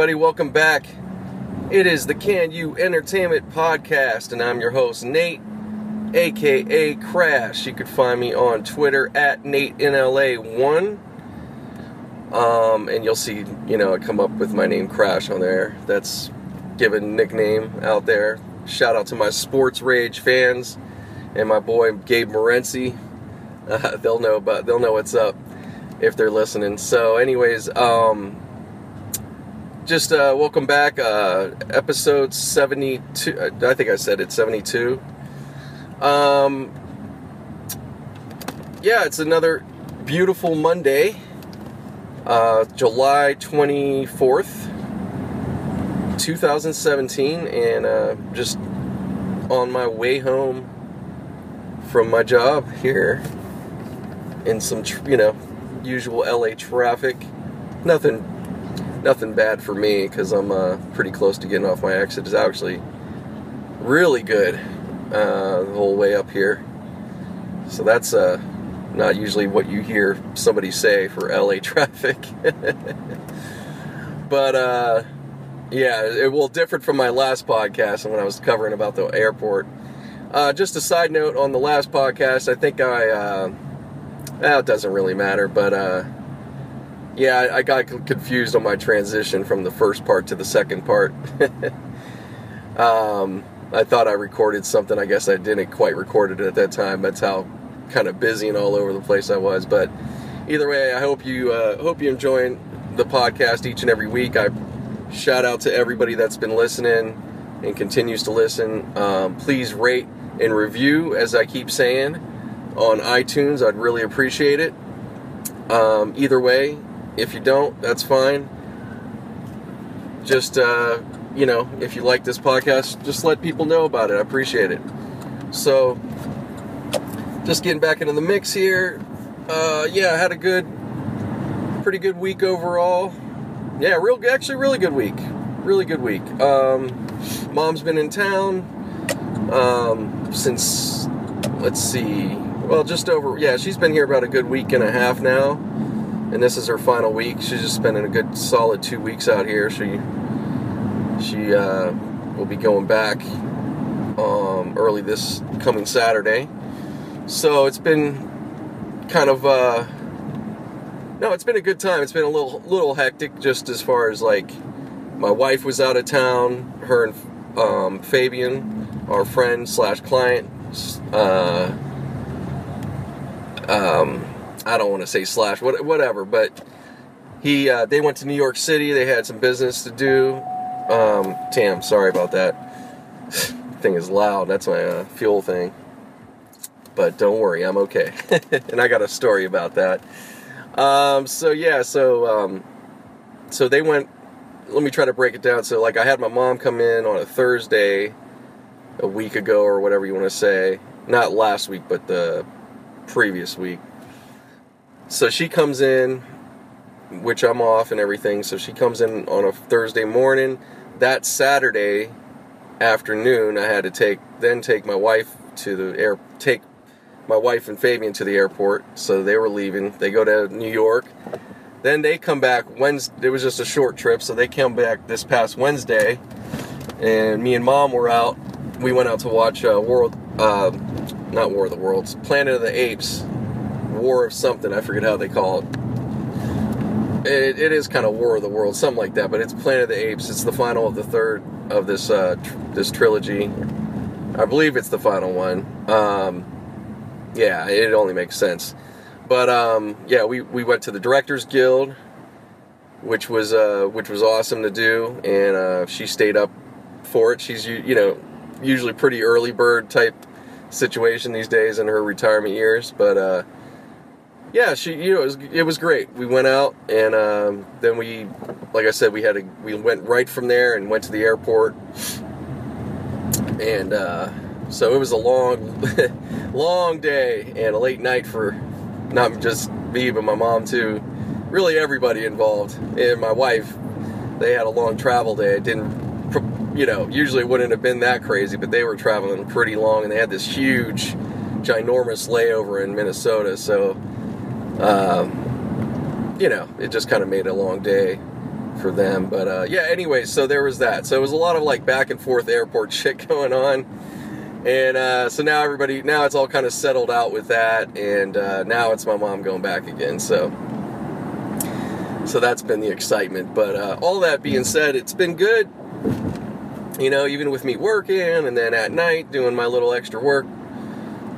everybody, welcome back. It is the Can You Entertainment Podcast, and I'm your host, Nate, aka Crash. You could find me on Twitter at NateNLA1. Um, and you'll see, you know, I come up with my name Crash on there. That's given nickname out there. Shout out to my Sports Rage fans and my boy Gabe Morency. Uh, they'll know about they'll know what's up if they're listening. So, anyways, um, just uh, welcome back. Uh, episode 72. uh, I think I said it 72. Um, yeah, it's another beautiful Monday, uh, July 24th, 2017, and uh, just on my way home from my job here in some, you know, usual LA traffic. Nothing nothing bad for me because I'm uh, pretty close to getting off my exit. It's actually really good uh, the whole way up here. So that's uh, not usually what you hear somebody say for LA traffic. but uh, yeah, it will different from my last podcast and when I was covering about the airport. Uh, just a side note on the last podcast, I think I, uh, well, it doesn't really matter, but uh, yeah, I, got confused on my transition from the first part to the second part. um, I thought I recorded something. I guess I didn't quite record it at that time. That's how kind of busy and all over the place I was. But either way, I hope you uh, hope you enjoying the podcast each and every week. I shout out to everybody that's been listening and continues to listen. Um, please rate and review, as I keep saying, on iTunes. I'd really appreciate it. Um, either way, if you don't, that's fine. Just, uh, you know, if you like this podcast, just let people know about it. I appreciate it. So, just getting back into the mix here. Uh, yeah, I had a good, pretty good week overall. Yeah, real, actually, really good week. Really good week. Um, mom's been in town um, since, let's see, well, just over, yeah, she's been here about a good week and a half now and this is her final week. She's just spending a good solid two weeks out here. She she uh, will be going back um, early this coming Saturday. So it's been kind of uh, no, it's been a good time. It's been a little little hectic just as far as like my wife was out of town. Her and um, Fabian, our friend slash client. Uh, um, I don't want to say slash, what, whatever, but he uh, they went to New York City. They had some business to do. Um, Tam, sorry about that. thing is loud. That's my uh, fuel thing. But don't worry, I'm okay. and I got a story about that. Um, so yeah, so um, so they went. Let me try to break it down. So like, I had my mom come in on a Thursday, a week ago or whatever you want to say. Not last week, but the previous week so she comes in, which I'm off and everything. So she comes in on a Thursday morning. That Saturday afternoon, I had to take then take my wife to the air take my wife and Fabian to the airport. So they were leaving. They go to New York. Then they come back Wednesday. It was just a short trip, so they come back this past Wednesday. And me and mom were out. We went out to watch uh, World, uh, not War of the Worlds, Planet of the Apes War of something. I forget how they call it. It, it is kind of War of the World, something like that. But it's Planet of the Apes. It's the final of the third of this uh, tr- this trilogy. I believe it's the final one. Um, yeah, it only makes sense. But um, yeah, we, we went to the Directors Guild, which was uh, which was awesome to do, and uh, she stayed up for it. She's you know usually pretty early bird type situation these days in her retirement years, but uh, yeah, she you know it was, it was great. We went out and um, then we, like I said, we had a we went right from there and went to the airport, and uh, so it was a long, long day and a late night for not just me but my mom too. Really, everybody involved and my wife. They had a long travel day. It didn't, you know, usually wouldn't have been that crazy, but they were traveling pretty long and they had this huge, ginormous layover in Minnesota. So um, you know, it just kind of made a long day. for them. But uh, yeah, anyway, so there was that. So it was a lot of like back and forth airport shit going on. And uh, so now everybody, now it's all kind of settled out with that, and uh, now it's my mom going back again. So, so that's been the excitement. But uh, all that being said, it's been good. You know, even with me working and then at night doing my little extra work,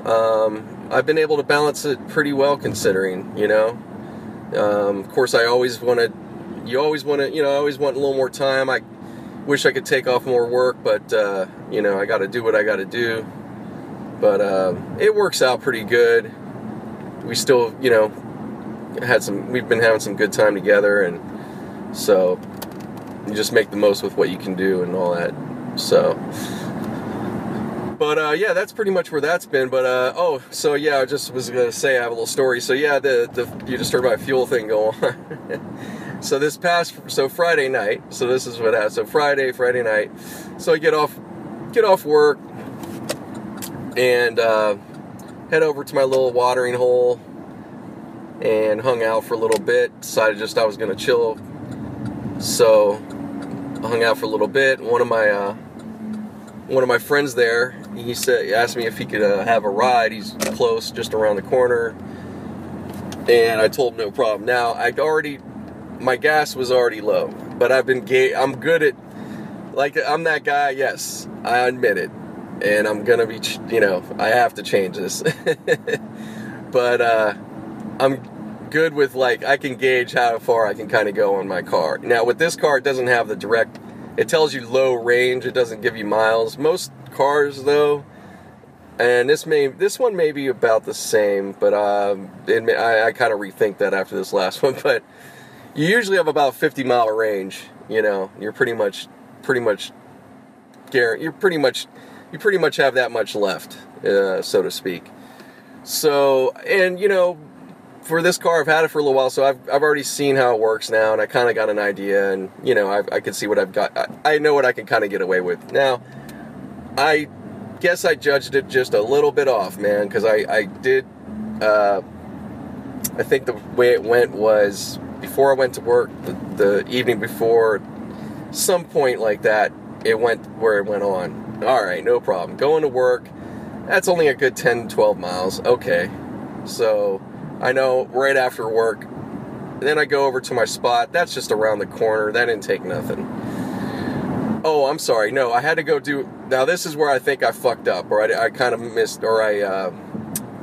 um, I've been able to balance it pretty well considering. You know, um, of course, I always want to. You always want to. You know, I always want a little more time. I wish I could take off more work, but uh, you know I got to do what I got to do. But uh, it works out pretty good. We still, you know, had some. We've been having some good time together, and so you just make the most with what you can do and all that. So. But uh, yeah, that's pretty much where that's been. But uh, oh, so yeah, I just was gonna say I have a little story. So yeah, the, the you just heard my fuel thing go on. So this past so Friday night, so this is what happened. So Friday, Friday night. So I get off get off work and uh, head over to my little watering hole and hung out for a little bit. Decided just I was gonna chill. So I hung out for a little bit. One of my uh, one of my friends there, he said he asked me if he could uh, have a ride. He's close, just around the corner. And I told him no problem. Now I'd already my gas was already low, but I've been gay. I'm good at like I'm that guy. Yes, I admit it, and I'm gonna be. You know, I have to change this, but uh, I'm good with like I can gauge how far I can kind of go on my car. Now with this car, it doesn't have the direct. It tells you low range. It doesn't give you miles. Most cars though and this may this one may be about the same, but um, may, I, I kind of rethink that after this last one. But you usually have about 50 mile range. You know, you're pretty much, pretty much, you're pretty much, you pretty much have that much left, uh, so to speak. So, and you know, for this car, I've had it for a little while, so I've, I've already seen how it works now, and I kind of got an idea, and you know, I, I can see what I've got. I, I know what I can kind of get away with. Now, I guess I judged it just a little bit off, man, because I, I did. Uh, I think the way it went was before I went to work, the, the evening before, some point like that, it went where it went on. All right, no problem. Going to work, that's only a good 10, 12 miles. Okay. So I know right after work, then I go over to my spot. That's just around the corner. That didn't take nothing. Oh, I'm sorry. No, I had to go do. Now, this is where I think I fucked up, or I, I kind of missed, or I uh,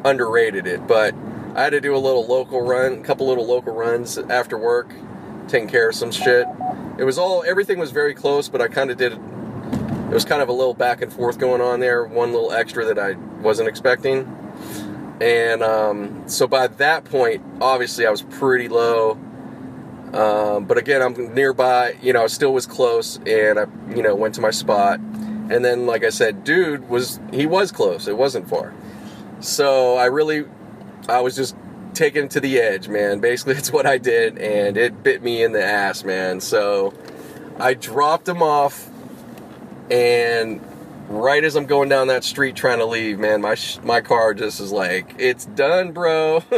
underrated it. But I had to do a little local run, a couple little local runs after work, taking care of some shit. It was all everything was very close, but I kind of did. It was kind of a little back and forth going on there. One little extra that I wasn't expecting, and um, so by that point, obviously I was pretty low. Um, but again, I'm nearby. You know, I still was close, and I, you know, went to my spot. And then, like I said, dude was he was close. It wasn't far. So I really I was just taken to the edge, man. Basically, it's what I did, and it bit me in the ass, man. So I dropped him off, and right as I'm going down that street trying to leave, man, my my car just is like, "It's done, bro."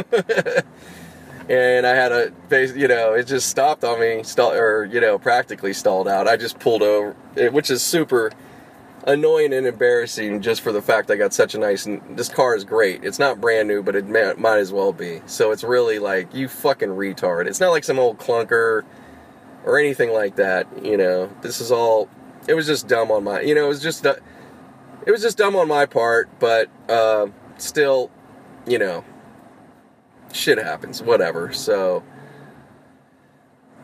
and I had a face, you know, it just stopped on me, stall, or you know, practically stalled out. I just pulled over, which is super annoying and embarrassing just for the fact I got such a nice. This car is great. It's not brand new, but it may, might as well be. So it's really like you fucking retard. It's not like some old clunker or anything like that. You know, this is all. It was just dumb on my. You know, it was just. It was just dumb on my part, but uh, still, you know, shit happens. Whatever. So.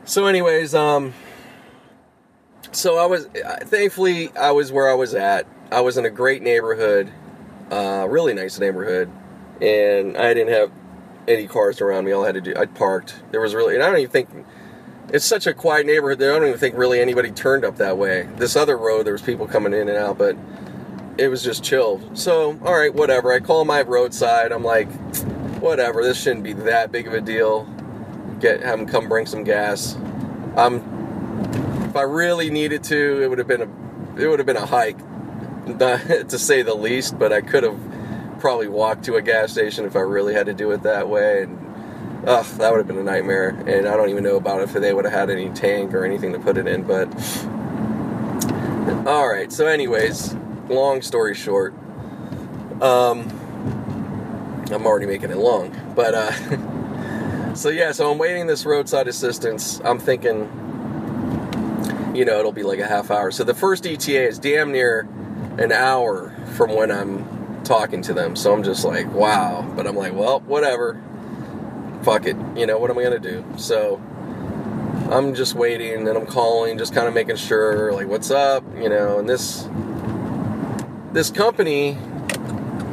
So, anyways, um so I was thankfully I was where I was at. I was in a great neighborhood, uh, really nice neighborhood, and I didn't have any cars around me. All I had to do, I parked. There was really, and I don't even think it's such a quiet neighborhood. that I don't even think really anybody turned up that way. This other road, there was people coming in and out, but it was just chill. So, all right, whatever. I call my roadside. I'm like, whatever. This shouldn't be that big of a deal. Get have them come bring some gas. Um, if I really needed to, it would have been a it would have been a hike, to say the least. But I could have probably walked to a gas station if I really had to do it that way. And Ugh, that would have been a nightmare. And I don't even know about if they would have had any tank or anything to put it in. But all right. So, anyways, long story short, um, I'm already making it long. But uh, so yeah. So I'm waiting this roadside assistance. I'm thinking, you know, it'll be like a half hour. So the first ETA is damn near an hour from when I'm talking to them. So I'm just like, wow. But I'm like, well, whatever fuck it, you know, what am I gonna do? So I'm just waiting and I'm calling, just kind of making sure, like, what's up, you know, and this this company,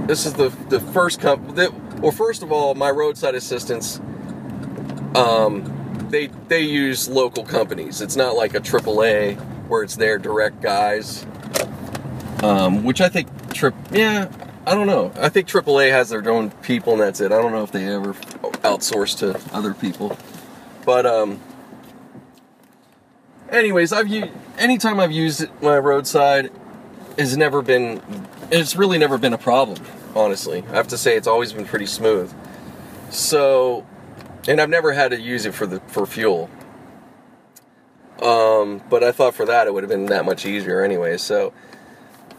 this is the the first company. Well, first of all, my roadside assistance, um, they they use local companies. It's not like a AAA where it's their direct guys, um, which I think trip. Yeah, I don't know. I think AAA has their own people, and that's it. I don't know if they ever outsource to other people. But um, anyways, I've used anytime I've used my roadside has never been. It's really never been a problem. Honestly, I have to say it's always been pretty smooth. So, and I've never had to use it for the for fuel. Um, but I thought for that it would have been that much easier anyway. So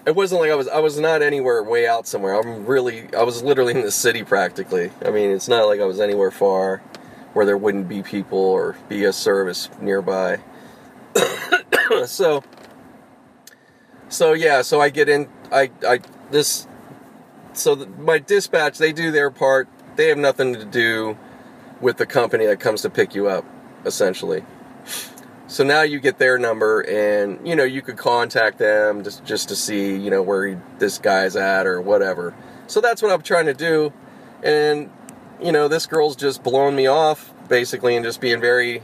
it wasn't like I was I was not anywhere way out somewhere. I'm really I was literally in the city practically. I mean, it's not like I was anywhere far where there wouldn't be people or be a service nearby. so so yeah, so I get in I I this so the, my dispatch they do their part. They have nothing to do with the company that comes to pick you up essentially. So now you get their number, and you know you could contact them just just to see you know where he, this guy's at or whatever. So that's what I'm trying to do, and you know this girl's just blowing me off basically, and just being very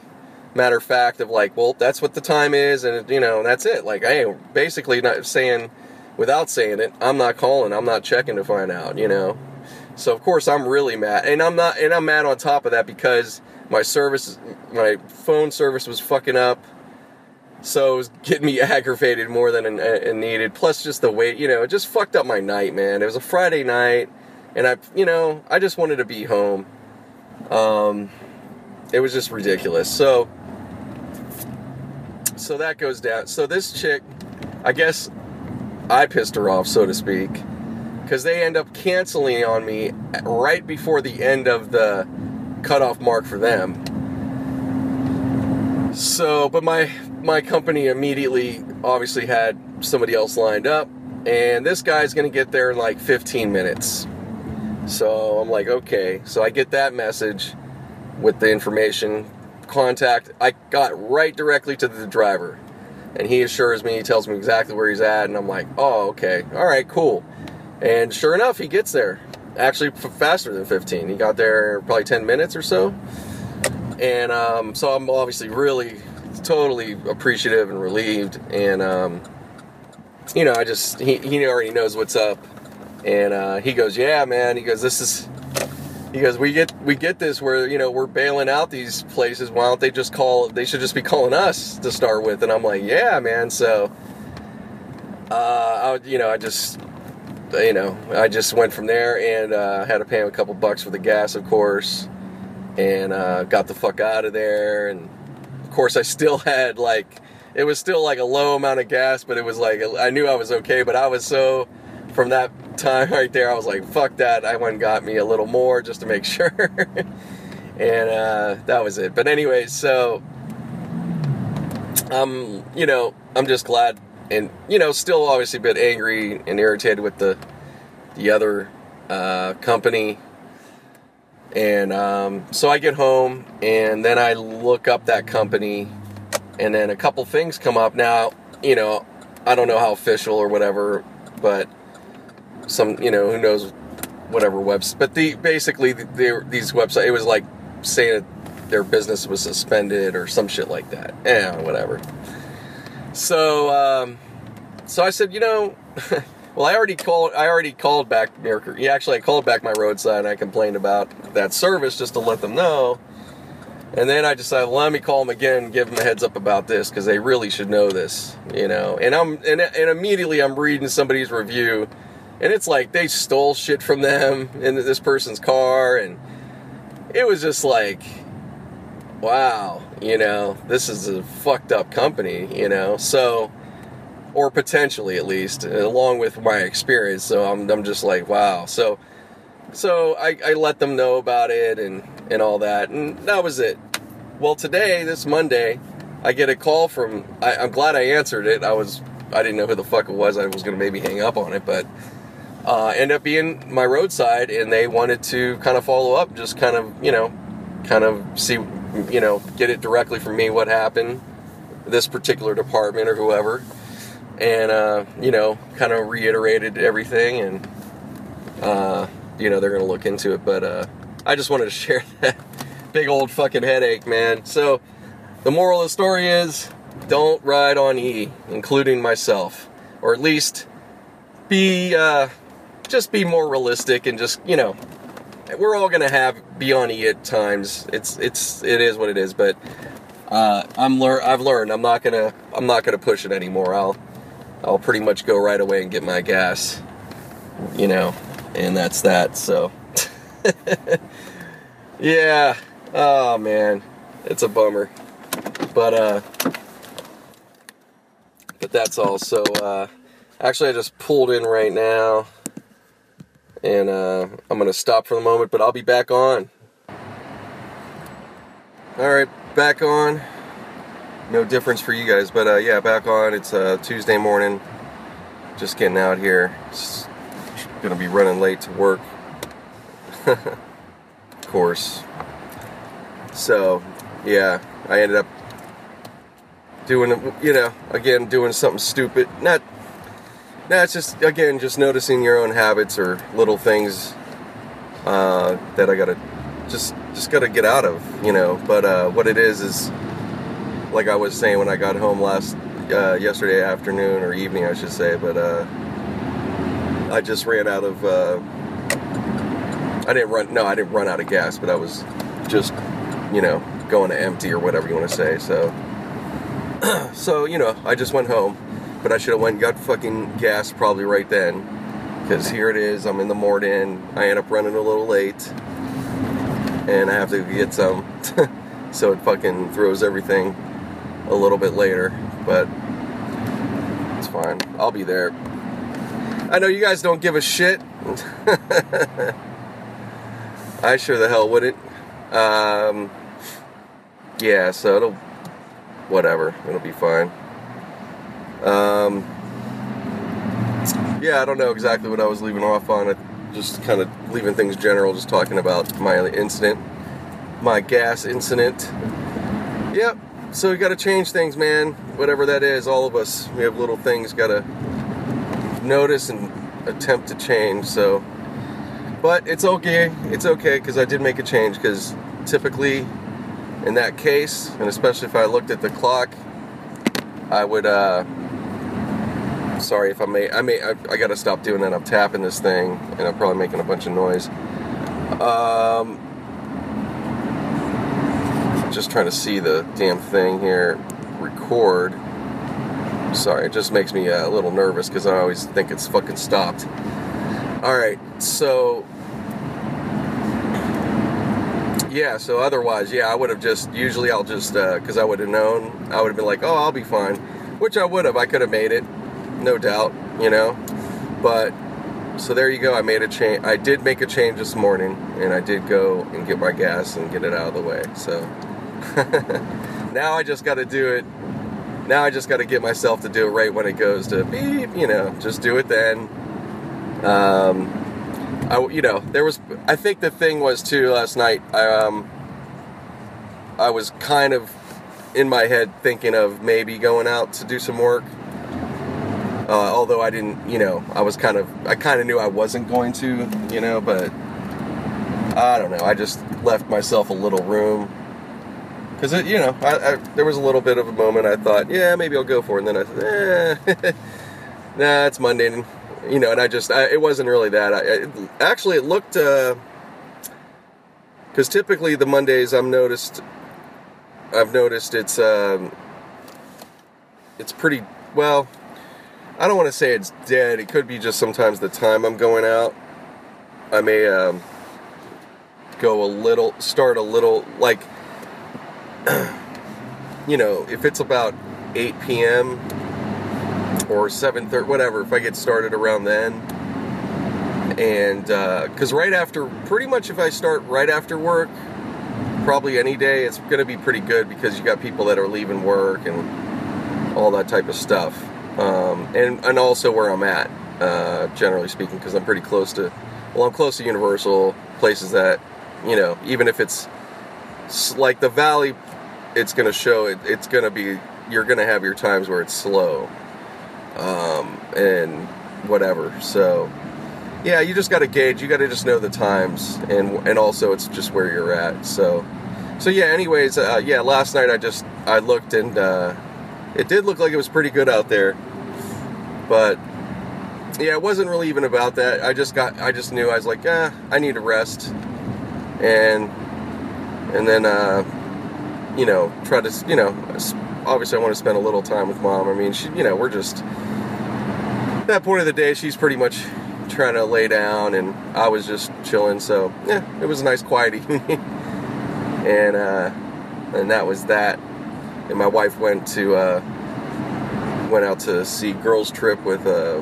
matter of fact of like, well, that's what the time is, and you know that's it. Like, hey, basically not saying without saying it, I'm not calling, I'm not checking to find out, you know. So of course I'm really mad, and I'm not, and I'm mad on top of that because my service, my phone service was fucking up. So it was getting me aggravated more than it needed. Plus, just the wait, you know, it just fucked up my night, man. It was a Friday night, and I, you know, I just wanted to be home. Um, it was just ridiculous. So, so that goes down. So this chick, I guess, I pissed her off, so to speak, because they end up canceling on me right before the end of the cutoff mark for them. So, but my my company immediately obviously had somebody else lined up, and this guy's gonna get there in like 15 minutes. So I'm like, okay. So I get that message with the information contact. I got right directly to the driver, and he assures me, he tells me exactly where he's at, and I'm like, oh, okay, all right, cool. And sure enough, he gets there actually faster than 15. He got there probably 10 minutes or so. And um, so I'm obviously really totally appreciative and relieved. And, um, you know, I just, he, he already knows what's up. And uh, he goes, yeah, man. He goes, this is, goes, we get we get this where you know we're bailing out these places. Why don't they just call? They should just be calling us to start with. And I'm like, yeah, man. So, uh, I you know I just you know, I just went from there and uh, had to pay him a couple bucks for the gas, of course, and uh, got the fuck out of there. And of course, I still had like, it was still like a low amount of gas, but it was like, I knew I was okay, but I was so, from that time right there, I was like, fuck that. I went and got me a little more just to make sure. and uh, that was it. But, anyways, so, um, you know, I'm just glad and you know, still obviously a bit angry and irritated with the the other uh, company. And um, so I get home, and then I look up that company, and then a couple things come up. Now, you know, I don't know how official or whatever, but some, you know, who knows, whatever webs. But the basically the, these websites, it was like saying their business was suspended or some shit like that. Yeah, whatever. So, um, so I said, you know, well, I already called. I already called back Mercury. Yeah, actually, I called back my roadside. and I complained about that service just to let them know. And then I decided, well, let me call them again, give them a heads up about this because they really should know this, you know. And I'm and, and immediately I'm reading somebody's review, and it's like they stole shit from them in this person's car, and it was just like, wow, you know, this is a fucked up company, you know, so, or potentially at least, along with my experience. So I'm, I'm just like, wow. So, so I, I let them know about it and, and all that, and that was it. Well, today, this Monday, I get a call from. I, I'm glad I answered it. I was, I didn't know who the fuck it was. I was gonna maybe hang up on it, but uh, ended up being my roadside, and they wanted to kind of follow up, just kind of, you know, kind of see, you know, get it directly from me what happened, this particular department or whoever, and uh, you know, kind of reiterated everything, and uh, you know, they're gonna look into it, but uh, I just wanted to share that big old fucking headache, man. So, the moral of the story is don't ride on E, including myself. Or at least be, uh, just be more realistic and just, you know, we're all gonna have be on E at times. It's, it's, it is what it is, but, uh, I'm lear- I've learned I'm not gonna, I'm not gonna push it anymore. I'll, I'll pretty much go right away and get my gas, you know, and that's that, so. yeah, Oh man, it's a bummer. But uh but that's all. So uh actually I just pulled in right now and uh I'm going to stop for the moment, but I'll be back on. All right, back on. No difference for you guys, but uh yeah, back on. It's uh Tuesday morning. Just getting out here. It's to be running late to work. of course. So, yeah, I ended up doing, you know, again, doing something stupid. Not, no, it's just, again, just noticing your own habits or little things uh, that I gotta, just, just gotta get out of, you know. But uh, what it is, is, like I was saying when I got home last, uh, yesterday afternoon or evening, I should say, but uh, I just ran out of, uh, I didn't run, no, I didn't run out of gas, but I was just you know, going to empty or whatever you want to say. So, so you know, I just went home, but I should have went and got fucking gas probably right then, because here it is. I'm in the morning. I end up running a little late, and I have to get some. so it fucking throws everything a little bit later, but it's fine. I'll be there. I know you guys don't give a shit. I sure the hell wouldn't. Um, yeah, so it'll whatever, it'll be fine. Um, yeah, I don't know exactly what I was leaving off on. It just kind of leaving things general, just talking about my incident, my gas incident. Yep. So we got to change things, man. Whatever that is, all of us, we have little things got to notice and attempt to change. So, but it's okay. It's okay because I did make a change. Because typically, in that case, and especially if I looked at the clock, I would. Uh, sorry if I may. I may. I, I got to stop doing that. I'm tapping this thing, and I'm probably making a bunch of noise. Um, just trying to see the damn thing here. Record. Sorry, it just makes me uh, a little nervous because I always think it's fucking stopped. All right, so yeah, so otherwise, yeah, I would have just, usually I'll just, because uh, I would have known, I would have been like, oh, I'll be fine. Which I would have. I could have made it, no doubt, you know? But, so there you go. I made a change. I did make a change this morning, and I did go and get my gas and get it out of the way. So, now I just got to do it. Now I just got to get myself to do it right when it goes to beep, you know, just do it then. Um, I, you know, there was. I think the thing was too last night. I, um, I was kind of in my head thinking of maybe going out to do some work. Uh, although I didn't, you know, I was kind of, I kind of knew I wasn't going to, you know, but I don't know. I just left myself a little room because it, you know, I, I, there was a little bit of a moment. I thought, yeah, maybe I'll go for it, and then I said, eh, nah, it's Monday you know, and I just, I, it wasn't really that. I, actually, it looked, because uh, typically the Mondays I'm noticed, I've noticed it's, um, it's pretty, well, I don't want to say it's dead. It could be just sometimes the time I'm going out. I may, um, go a little, start a little, like, you know, if it's about 8 p.m. or 7:30, whatever, if I get started around then, and because uh, right after, pretty much if I start right after work, probably any day, it's going to be pretty good because you got people that are leaving work and all that type of stuff, um, and and also where I'm at, uh, generally speaking, because I'm pretty close to, well, I'm close to Universal places that, you know, even if it's like the Valley, it's to show it, it's to be you're to have your times where it's slow, um, and whatever. So yeah, you just got to gauge. You got to just know the times, and and also it's just where you're at. So, so yeah. Anyways, uh, yeah. Last night I just I looked and uh, it did look like it was pretty good out there, but yeah, it wasn't really even about that. I just got I just knew I was like, yeah, I need to rest, and and then uh, you know try to you know obviously I want to spend a little time with mom. I mean, she you know we're just that point of the day she's pretty much trying to lay down, and I was just chilling. So yeah, it was a nice quiet evening, and uh, and that was that. And my wife went to uh, went out to see Girls Trip with uh,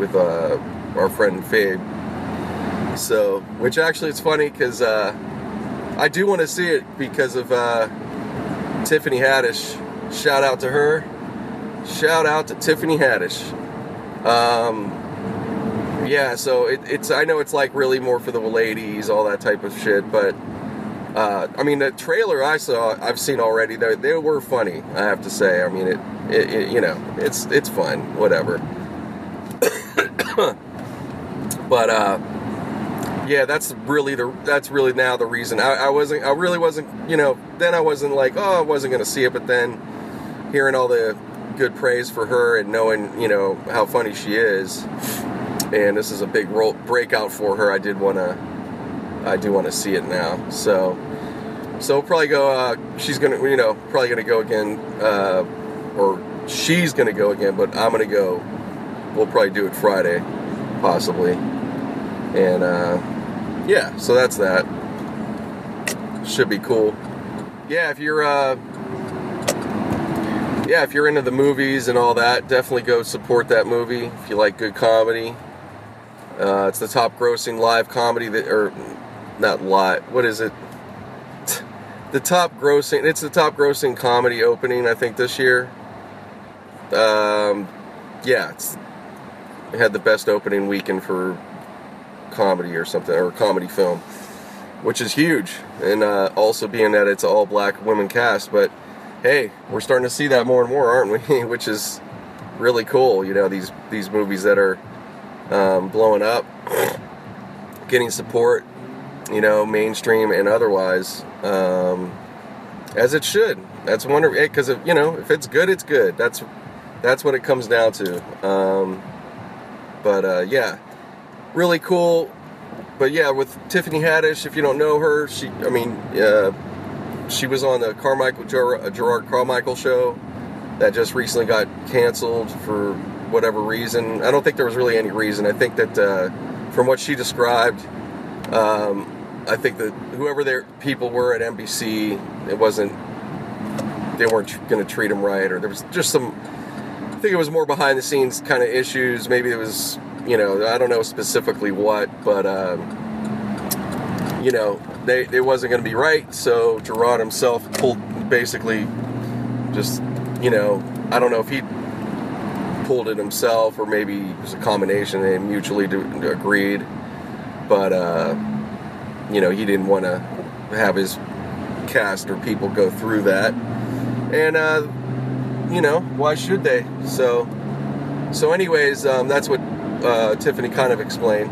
with uh, our friend Fabe. So, which actually it's funny because uh, I do want to see it because of uh, Tiffany Haddish. Shout out to her. Shout out to Tiffany Haddish. Um, yeah, so it, it's I know it's like really more for the ladies, all that type of shit, but uh, I mean the trailer I saw, I've seen already. They they were funny, I have to say. I mean it, it, it you know, it's it's fun, whatever. but uh, yeah, that's really the that's really now the reason. I, I wasn't, I really wasn't, you know. Then I wasn't like, oh, I wasn't gonna see it, but then hearing all the good praise for her and knowing, you know, how funny she is and this is a big role, breakout for her. I did want to, I do want to see it now. So, so we'll probably go. Uh, she's gonna, you know, probably gonna go again, uh, or she's gonna go again, but I'm gonna go. We'll probably do it Friday, possibly, and uh, yeah. So that's that. Should be cool. Yeah, if you're. Uh, yeah, if you're into the movies and all that, definitely go support that movie. If you like good comedy, uh, it's the top grossing live comedy that, or not lot. what is it? The top grossing, it's the top grossing comedy opening, I think, this year. Um, yeah, it's, it had the best opening weekend for comedy or something, or comedy film, which is huge. And uh, also being that it's all black women cast, but hey, we're starting to see that more and more, aren't we? which is really cool. You know, these these movies that are um, blowing up, getting support, you know, mainstream and otherwise, um, as it should. That's wonderful because if you know if it's good, it's good. That's that's what it comes down to. Um, but uh, yeah, really cool. But yeah, with Tiffany Haddish, if you don't know her, she I mean, uh, she was on the Carmichael Jerrod, Carmichael show that just recently got canceled for whatever reason. I don't think there was really any reason. I think that uh, from what she described, um, I think that whoever their people were at NBC, it wasn't they weren't going to treat them right, or there was just some. I think it was more behind the scenes kind of issues. Maybe it was you know I don't know specifically what, but um, you know they it wasn't going to be right. So Jerrod himself pulled basically just you know I don't know if he pulled it himself, or maybe it was a combination. They mutually agreed, but uh, you know he didn't want to have his cast or people go through that, and uh, you know why should they? So, so anyways, um, that's what uh, Tiffany kind of explained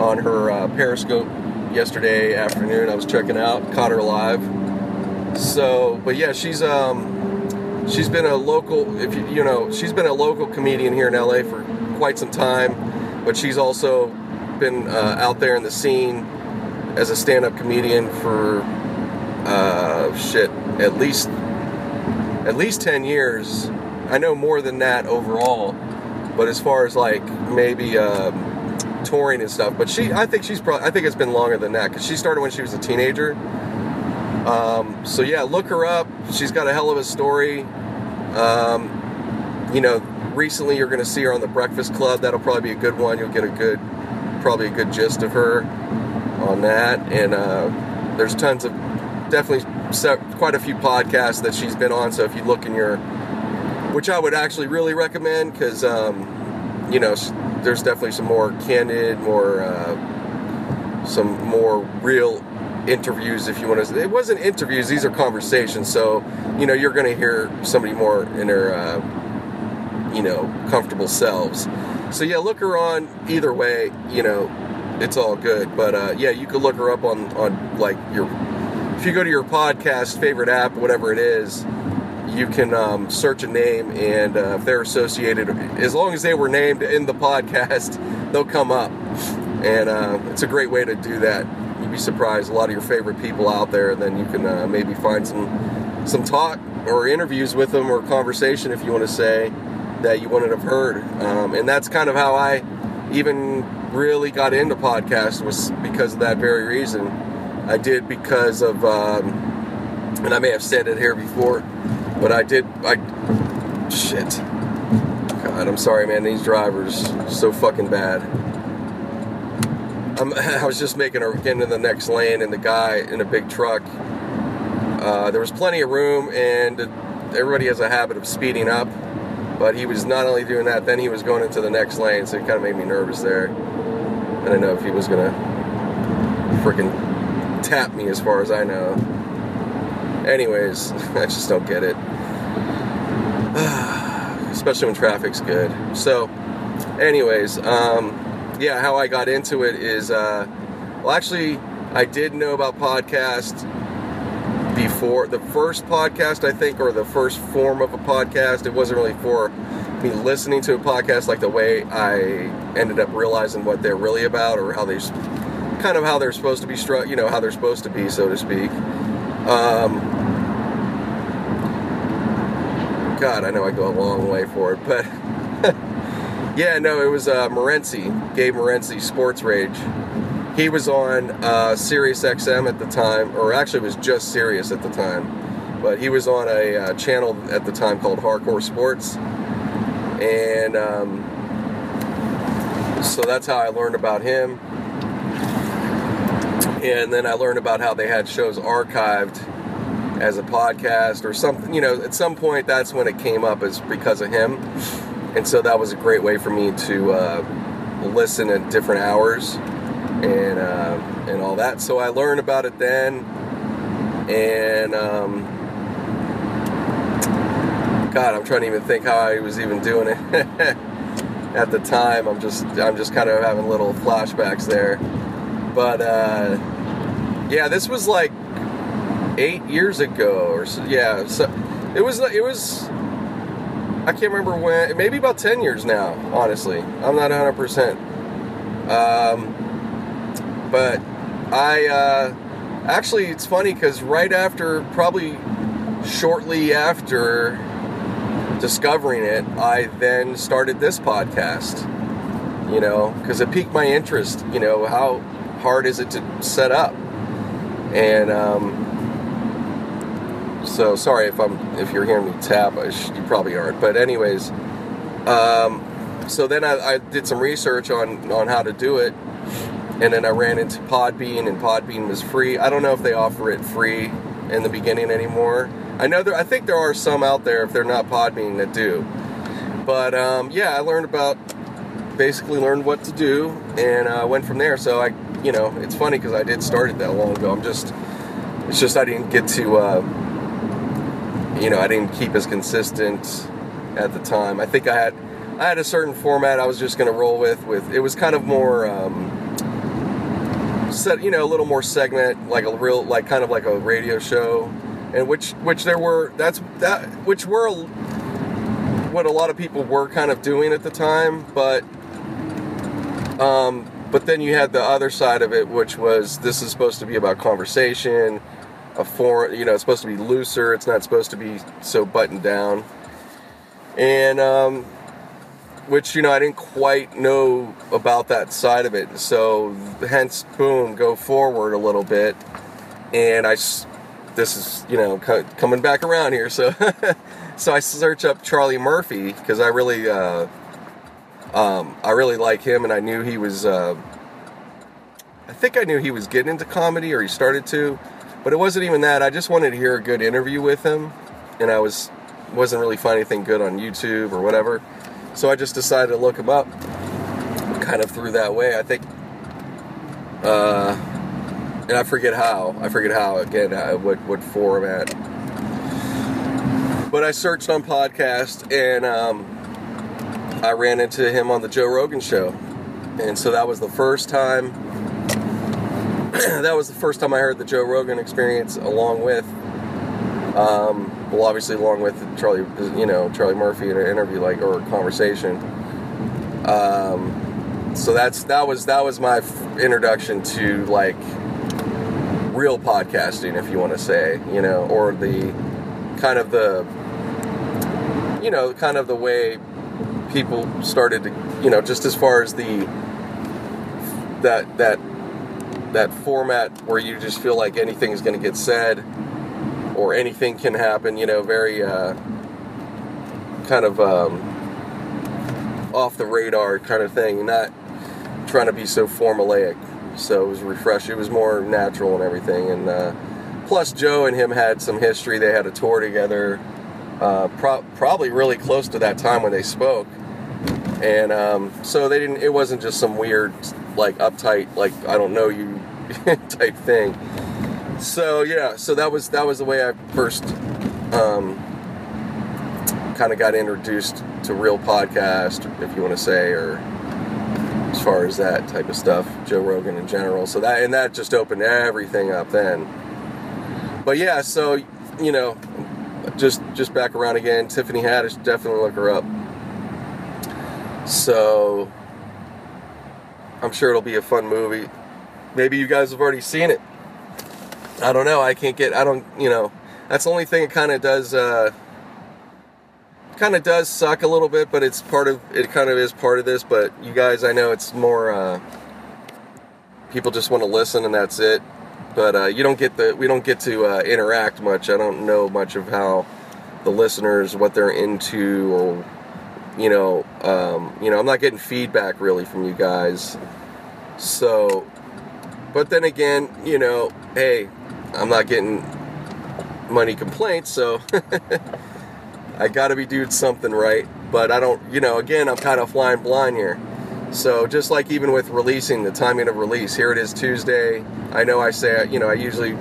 on her uh, Periscope yesterday afternoon. I was checking out, caught her live. So, but yeah, she's um, she's been a local if you you know she's been a local comedian here in LA for quite some time but she's also been uh, out there in the scene as a stand-up comedian for uh, shit at least at least 10 years I know more than that overall but as far as like maybe um, touring and stuff. But she, I think she's probably, I think it's been longer than that because she started when she was a teenager. Um, so yeah, look her up. She's got a hell of a story. Um, you know, recently you're going to see her on the Breakfast Club. That'll probably be a good one. You'll get a good, probably a good gist of her on that. And uh, there's tons of, definitely quite a few podcasts that she's been on. So if you look in your, which I would actually really recommend because, um, you know, there's definitely some more candid, more, uh, some more real interviews if you want to. It wasn't interviews; these are conversations. So you know you're going to hear somebody more in their uh, you know comfortable selves. So yeah, look her on either way. You know, it's all good. But uh, yeah, you could look her up on on like your if you go to your podcast favorite app, whatever it is. You can um, search a name, and uh, if they're associated, as long as they were named in the podcast, they'll come up. And uh, it's a great way to do that you'd be surprised a lot of your favorite people out there and then you can uh, maybe find some some talk or interviews with them or conversation if you want to say that you wouldn't have heard. Um, and that's kind of how i even really got into podcasts was because of that very reason. I did because of um, and i may have said it here before but i did i shit. God i'm sorry man. These drivers so fucking bad. I'm, i was just making a get into the next lane, and the guy in a big truck. Uh, there was plenty of room, and everybody has a habit of speeding up. But he was not only doing that, then he was going into the next lane, so it kind of made me nervous there. I didn't know if he was gonna freaking tap me, as far as I know. Anyways, I just don't get it. Especially when traffic's good. So, anyways, um, yeah, how I got into it is, uh, well, actually, I did know about podcast before the first podcast, I think, or the first form of a podcast. It wasn't really for me listening to a podcast like the way I ended up realizing what they're really about or how they kind of how they're supposed to be struck, you know, how they're supposed to be, so to speak. Um, God, I know I go a long way for it, but Yeah, no, it was uh, Morency, Gabe Morency, Sports Rage. He was on uh, Sirius XM at the time, or actually was just Sirius at the time. But he was on a uh, channel at the time called Hardcore Sports. And um, so that's how I learned about him. And then I learned about how they had shows archived as a podcast or something. You know, at some point that's when it came up as because of him and so that was a great way for me to uh, listen at different hours and uh, and all that. So I learned about it then, and um, God, I'm trying to even think how I was even doing it at the time. I'm just I'm just kind of having little flashbacks there, but uh, yeah, this was like eight years ago or so. Yeah, so it was it was I can't remember when, maybe about 10 years now, honestly. I'm not 100%. Um, but I, uh, actually, it's funny because right after, probably shortly after discovering it, I then started this podcast, you know, because it piqued my interest. You know, how hard is it to set up? And, um, so sorry if I'm if you're hearing me tap. Sh- you probably aren't. But anyways, um, so then I, I, did some research on on how to do it, and then I ran into Podbean, and Podbean was free. I don't know if they offer it free in the beginning anymore. I know there. I think there are some out there if they're not Podbean that do. But um, yeah, I learned about basically learned what to do and uh, went from there. So I, you know, it's funny because I did start it that long ago. I'm just, it's just I didn't get to. Uh, you know, I didn't keep as consistent at the time. I think I had I had a certain format I was just going to roll with. With it was kind of more um, set, you know, a little more segment, like a real, like kind of like a radio show, and which which there were that's that which were what a lot of people were kind of doing at the time, but um, but then you had the other side of it, which was this is supposed to be about conversation a form, you know, it's supposed to be looser. It's not supposed to be so buttoned down. And um, which you know I didn't quite know about that side of it. So hence, boom, go forward a little bit, and I this is you know coming back around here. So so I search up Charlie Murphy because I really uh, um, I really like him, and I knew he was. Uh, I think I knew he was getting into comedy, or he started to, but it wasn't even that. I just wanted to hear a good interview with him, and I was wasn't really finding anything good on YouTube or whatever. So I just decided to look him up, kind of through that way. I think, uh, and I forget how. I forget how again. What what forum at? But I searched on podcast and um, I ran into him on the Joe Rogan show, and so that was the first time. that was the first time I heard the Joe Rogan experience, along with, um, well, obviously along with Charlie, you know, Charlie Murphy in an interview like or conversation. Um, so that's that was that was my introduction to like real podcasting, if you want to say, you know, or the kind of the you know, kind of the way people started to, you know, just as far as the that that that format where you just feel like anything's going to get said or anything can happen, you know, very uh, kind of um, off the radar kind of thing, not trying to be so formulaic. So it was refreshing. It was more natural and everything. And uh, plus, Joe and him had some history. They had a tour together uh, pro- probably really close to that time when they spoke. And um, so they didn't. It wasn't just some weird, like uptight, like I don't know you type thing. So yeah, so that was that was the way I first um, kind of got introduced to real podcast, if you want to say, or as far as that type of stuff, Joe Rogan in general. So that and that just opened everything up then. But yeah, so you know, just just back around again. Tiffany Haddish, definitely look her up. So I'm sure it'll be a fun movie. Maybe you guys have already seen it. I don't know. I can't get. I don't. You know, that's the only thing it kind of does. Uh, kind of does suck a little bit, but it's part of. It kind of is part of this. But you guys, I know it's more. Uh, people just want to listen, and that's it but uh, you don't get the we don't get to uh, interact much. I don't know much of how the listeners what they're into or you know um, you know I'm not getting feedback really from you guys. So, but then again, you know, hey, I'm not getting money complaints, so I got to be doing something right. But I don't, you know, again, I'm kind of flying blind here. So just like even with releasing the timing of release, here it is Tuesday. I know I say you know I usually,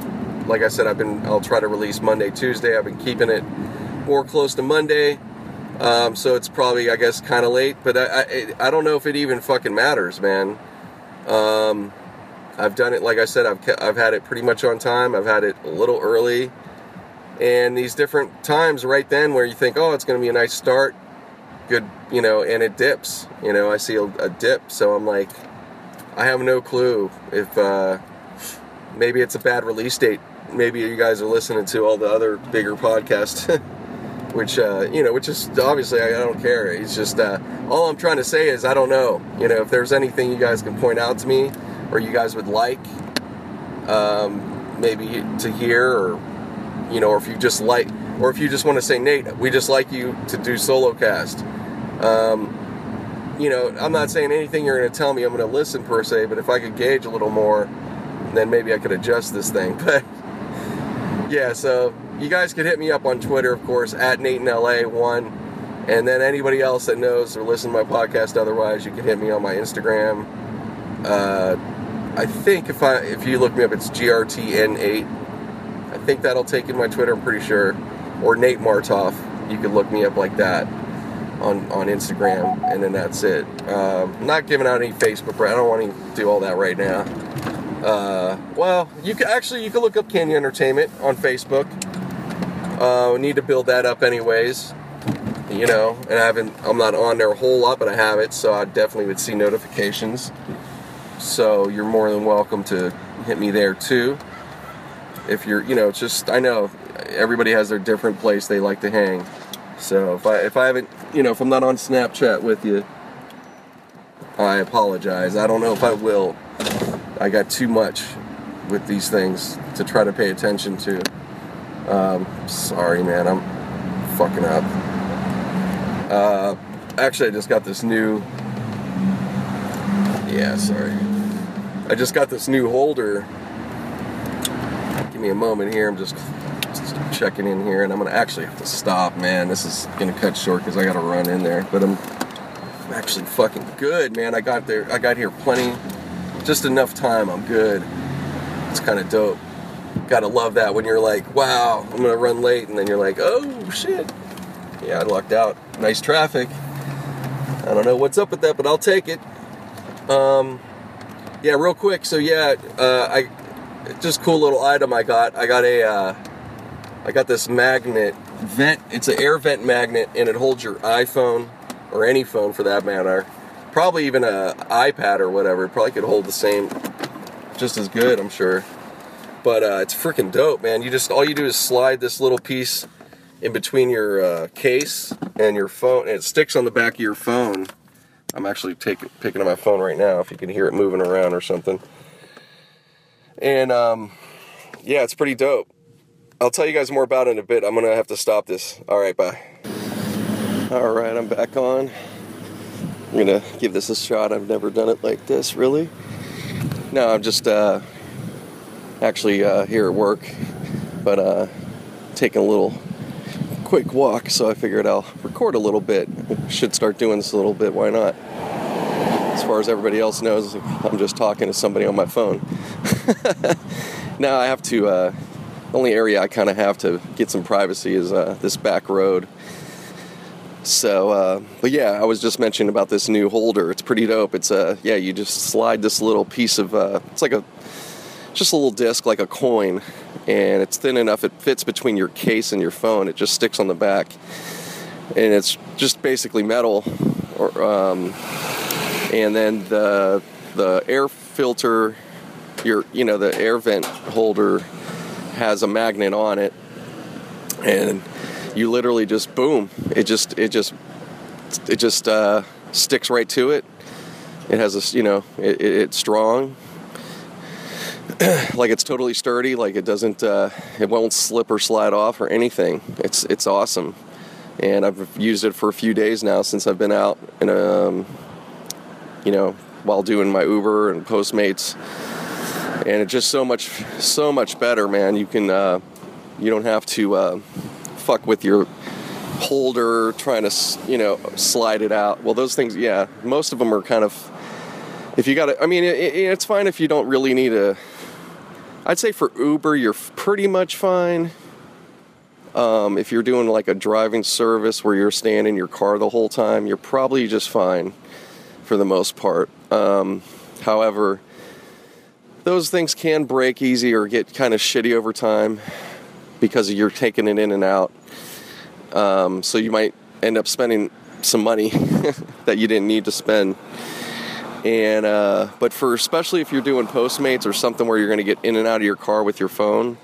like I said, I've been I'll try to release Monday, Tuesday. I've been keeping it more close to Monday, um, so it's probably I guess kind of late. But I, I, I don't know if it even fucking matters, man. Um, I've done it like I said. I've I've had it pretty much on time. I've had it a little early, and these different times right then where you think, oh, it's going to be a nice start good, you know, and it dips. You know, I see a, a dip, so I'm like, I have no clue if uh, maybe it's a bad release date. Maybe you guys are listening to all the other bigger podcasts, which uh, you know, which is obviously I, I don't care. It's just uh, all I'm trying to say is I don't know. You know, if there's anything you guys can point out to me or you guys would like, um, maybe to hear, or you know, or if you just like or if you just want to say, Nate, we just like you to do solo cast. Um, you know, I'm not saying anything you're going to tell me I'm going to listen per se, but if I could gauge a little more, then maybe I could adjust this thing. But yeah, so you guys could hit me up on Twitter, of course, at Nate in LA one, and then anybody else that knows or listen to my podcast. Otherwise, you can hit me on my Instagram. Uh, I think if I if you look me up, it's GRTN8. I think that'll take in my Twitter. I'm pretty sure or Nate Martoff. You can look me up like that on, on Instagram, and then that's it. Um, not giving out any Facebook, I don't want to do all that right now. Uh, well, you can actually you can look up Canyon Entertainment on Facebook. Uh, need to build that up anyways. You know, and I haven't I'm not on there a whole lot, but I have it, so I definitely would see notifications. So you're more than welcome to hit me there too. If you're, you know, just I know everybody has their different place they like to hang. So if I if I haven't, you know, if I'm not on Snapchat with you, I apologize. I don't know if I will. I got too much with these things to try to pay attention to. Um, sorry, man. I'm fucking up. Uh, actually, I just got this new. Yeah, sorry. I just got this new holder. Give me a moment here. I'm just, just checking in here, and I'm gonna actually have to stop, man. This is gonna cut short because I gotta run in there. But I'm, actually fucking good, man. I got there. I got here plenty, just enough time. I'm good. It's kind of dope. Gotta love that when you're like, wow, I'm gonna run late, and then you're like, oh shit. Yeah, I lucked out. Nice traffic. I don't know what's up with that, but I'll take it. Um, yeah, real quick. So yeah, uh, I just cool little item I got. I got a, uh, I got this magnet vent. It's an air vent magnet, and it holds your iPhone or any phone for that matter. Probably even a iPad or whatever. It probably could hold the same, just as good, I'm sure. But uh, it's freaking dope, man. You just all you do is slide this little piece in between your uh, case and your phone, and it sticks on the back of your phone. I'm actually taking picking up my phone right now. If you can hear it moving around or something, and um, yeah, it's pretty dope. I'll tell you guys more about it in a bit. I'm gonna have to stop this. All right, bye. All right, I'm back on. I'm gonna give this a shot. I've never done it like this, really. No, I'm just uh, actually uh, here at work, but uh, taking a little quick walk, so I figured I'll record a little bit. Should start doing this a little bit, why not? As far as everybody else knows, I'm just talking to somebody on my phone. now I have to, uh, only area I kind of have to get some privacy is uh, this back road. So, uh, but yeah, I was just mentioning about this new holder. It's pretty dope. It's uh, yeah, you just slide this little piece of, uh, it's like a, just a little disc like a coin, and it's thin enough it fits between your case and your phone. It just sticks on the back, and it's just basically metal, or um, and then the the air filter, your you know the air vent holder has a magnet on it, and you literally just boom, it just it just it just uh, sticks right to it. It has a you know it, it, it's strong like it's totally sturdy like it doesn't uh, it won't slip or slide off or anything. It's it's awesome. And i've used it for a few days now since i've been out and um, you know while doing my uber and postmates. And it's just so much so much better man. You can uh, you don't have to uh, fuck with your holder trying to you know slide it out. Well those things yeah most of them are kind of if you got it, i mean it, it, it's fine if you don't really need a I'd say for Uber, you're pretty much fine. Um, if you're doing like a driving service where you're staying in your car the whole time, you're probably just fine for the most part. Um, however, those things can break easy or get kind of shitty over time because you're taking it in and out. Um, so you might end up spending some money that you didn't need to spend and uh, but for especially if you're doing Postmates or something where you're going to get in and out of your car with your phone,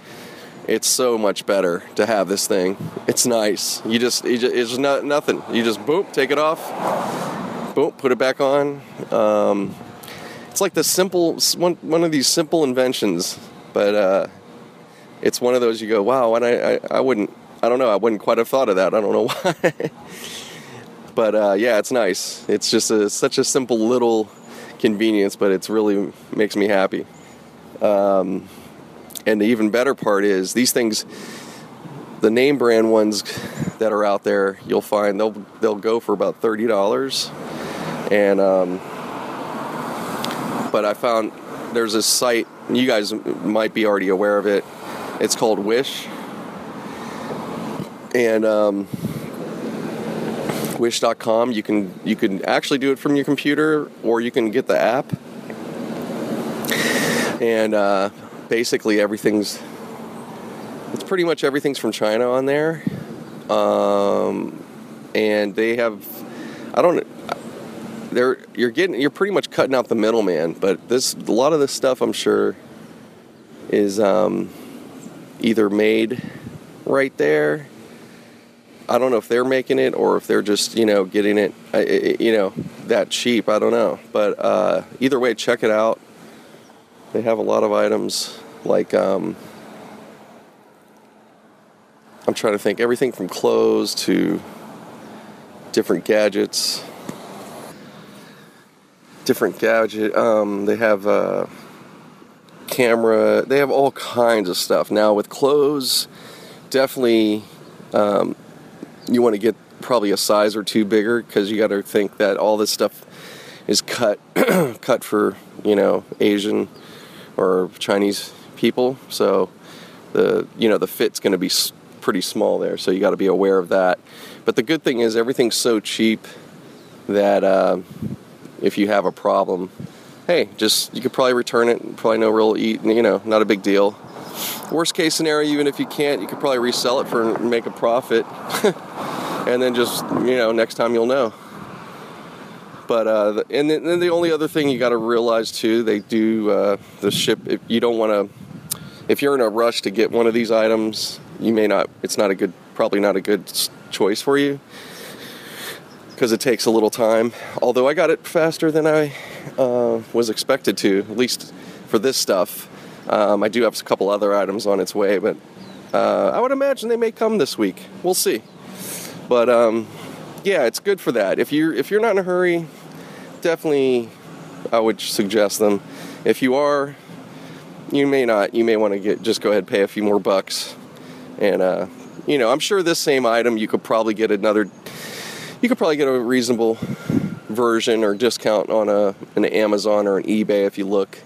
it's so much better to have this thing. It's nice. You just, you just it's not nothing. You just boom, take it off, boom, put it back on. Um, it's like the simple one one of these simple inventions, but uh, it's one of those you go, wow, and I, I, I wouldn't. I don't know. I wouldn't quite have thought of that. I don't know why. but uh, yeah, it's nice. It's just a, such a simple little convenience, but it's really makes me happy. Um, and the even better part is these things, the name brand ones that are out there, you'll find they'll they'll go for about thirty dollars. And um, but I found there's a site you guys might be already aware of it. It's called Wish, and um, wish.com you can you can actually do it from your computer or you can get the app. And uh, basically everything's it's pretty much everything's from china on there. Um, and they have i don't they're you're getting you're pretty much cutting out the middleman but this a lot of this stuff i'm sure is um, either made right there I don't know if they're making it or if they're just you know getting it you know that cheap. I don't know, but uh, either way, check it out. They have a lot of items like um, I'm trying to think everything from clothes to different gadgets. Different gadget. Um, they have a camera. They have all kinds of stuff now with clothes. Definitely, um, you want to get probably a size or two bigger because you got to think that all this stuff is cut cut for you know Asian or Chinese people. So the you know the fit's going to be pretty small there. So you got to be aware of that. But the good thing is everything's so cheap that uh, if you have a problem, hey, just you could probably return it. Probably no real eat, you know, not a big deal. Worst case scenario, even if you can't, you could probably resell it for make a profit, and then just you know next time you'll know. But uh, and then the only other thing you got to realize too, they do uh, the ship. If you don't want to, if you're in a rush to get one of these items, you may not. It's not a good, probably not a good choice for you because it takes a little time. Although I got it faster than I uh, was expected to, at least for this stuff. Um, I do have a couple other items on its way, but uh, I would imagine they may come this week. We'll see. But um, yeah, it's good for that. If you're if you're not in a hurry, definitely I would suggest them. If you are, you may not. You may want to get just go ahead and pay a few more bucks, and uh, you know I'm sure this same item you could probably get another. You could probably get a reasonable version or discount on a an Amazon or an eBay if you look.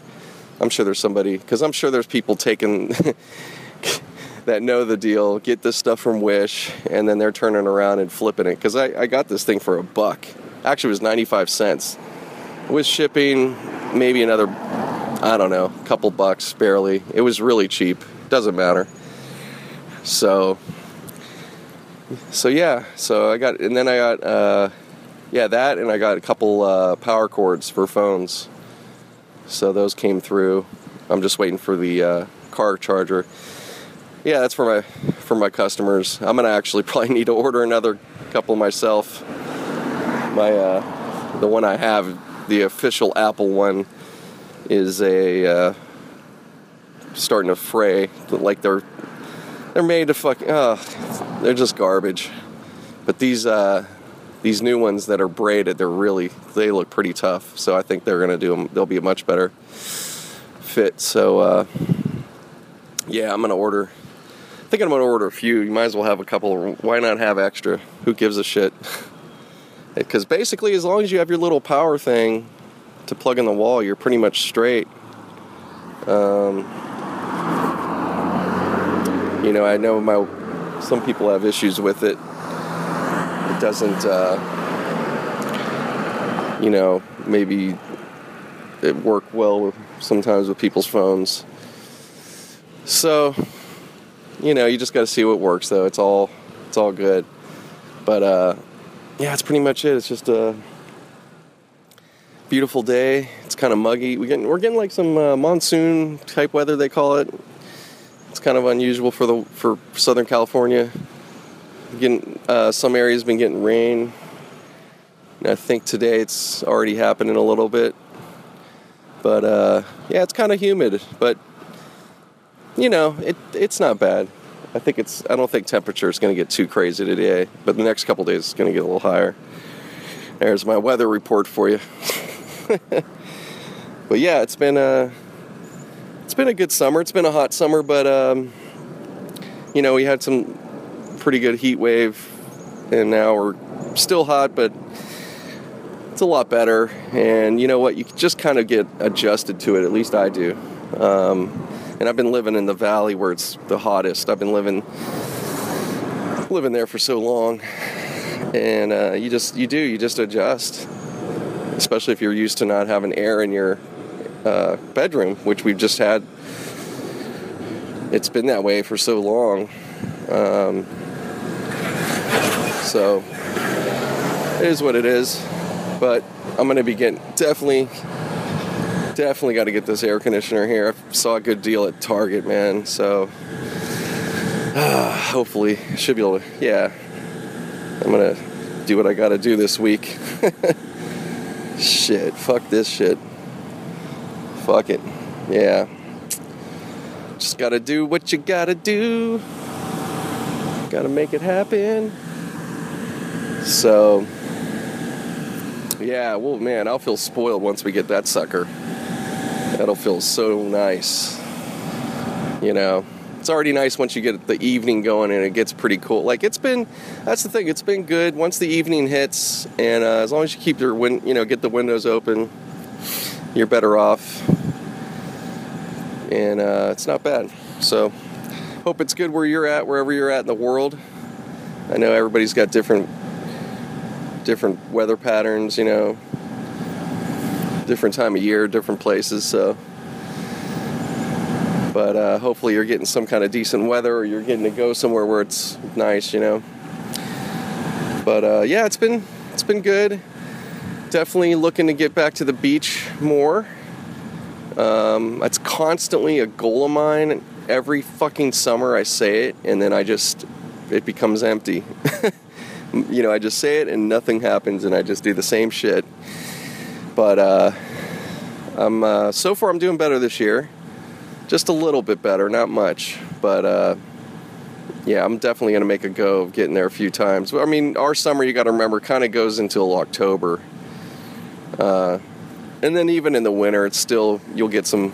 I'm sure there's somebody because I'm sure there's people taking that know the deal, get this stuff from Wish, and then they're turning around and flipping it. Because I, I got this thing for a buck. Actually, it was 95 cents. With shipping, maybe another, I don't know, couple bucks barely. It was really cheap. Doesn't matter. So, so yeah. So I got, and then I got, uh, yeah, that, and I got a couple uh, power cords for phones. So those came through. I'm just waiting for the uh, car charger. Yeah, that's for my for my customers. I'm gonna actually probably need to order another couple myself. My uh, the one I have, the official Apple one, is a uh, starting to fray. Like they're they're made to fuck. Uh, they're just garbage. But these uh, these new ones that are braided, they're really they look pretty tough. So I think they're gonna do them. They'll be a much better fit. So uh, yeah, I'm gonna order I think I'm gonna order a few. You might as well have a couple. Why not have extra? Who gives a shit? Because basically, as long as you have your little power thing to plug in the wall, you're pretty much straight. Um, you know, I know my some people have issues with it. Doesn't, uh, you know, maybe it work well with, sometimes with people's phones. So you know, you just got to see what works. Though it's all it's all good. But uh, yeah, it's pretty much it. It's just a beautiful day. It's kind of muggy. We getting we're getting like some uh, monsoon type weather they call it. It's kind of unusual for the for Southern California. Getting uh, some areas been getting rain. And I think today it's already happening a little bit. But uh, yeah, it's kind of humid. But you know, it it's not bad. I think it's. I don't think temperature is going to get too crazy today, but the next couple days is going to get a little higher. There's my weather report for you. but yeah, it's been a it's been a good summer. It's been a hot summer, but um, you know we had some pretty good heat wave, and now we're still hot, but it's a lot better. And you know what? You just kind of get adjusted to it. At least I do. Um, and I've been living in the valley where it's the hottest. I've been living living there for so long, and uh, you just you do you just adjust, especially if you're used to not having air in your uh, bedroom, which we've just had. It's been that way for so long, um, so it is what it is. But I'm to be getting definitely definitely got to get this air conditioner here. I saw a good deal at Target, man. So uh, hopefully, should be able to. Yeah, I'm gonna do what I gotta do this week. shit, fuck this shit. Fuck it. Yeah. Just gotta do what you gotta do. Gotta make it happen. So, yeah, well, man, I'll feel spoiled once we get that sucker. That'll feel so nice. You know, it's already nice once you get the evening going and it gets pretty cool. Like it's been, that's the thing. It's been good once the evening hits, and uh, as long as you keep your win, you know, get the windows open, you're better off. And uh, it's not bad. So, hope it's good where you're at, wherever you're at in the world. I know everybody's got different different weather patterns, you know, different time of year, different places. So, but uh, hopefully you're getting some kind of decent weather, or you're getting to go somewhere where it's nice, you know. But uh, yeah, it's been it's been good. Definitely looking to get back to the beach more. Um, that's constantly a goal of mine. Every fucking summer I say it, and then I just it becomes empty. you know, I just say it and nothing happens, and I just do the same shit. But uh, I'm uh, so far I'm doing better this year, just a little bit better, not much. But uh, yeah, I'm definitely gonna make a go of getting there a few times. I mean, our summer you got to remember kind of goes until October. Uh, and then even in the winter, it's still you'll get some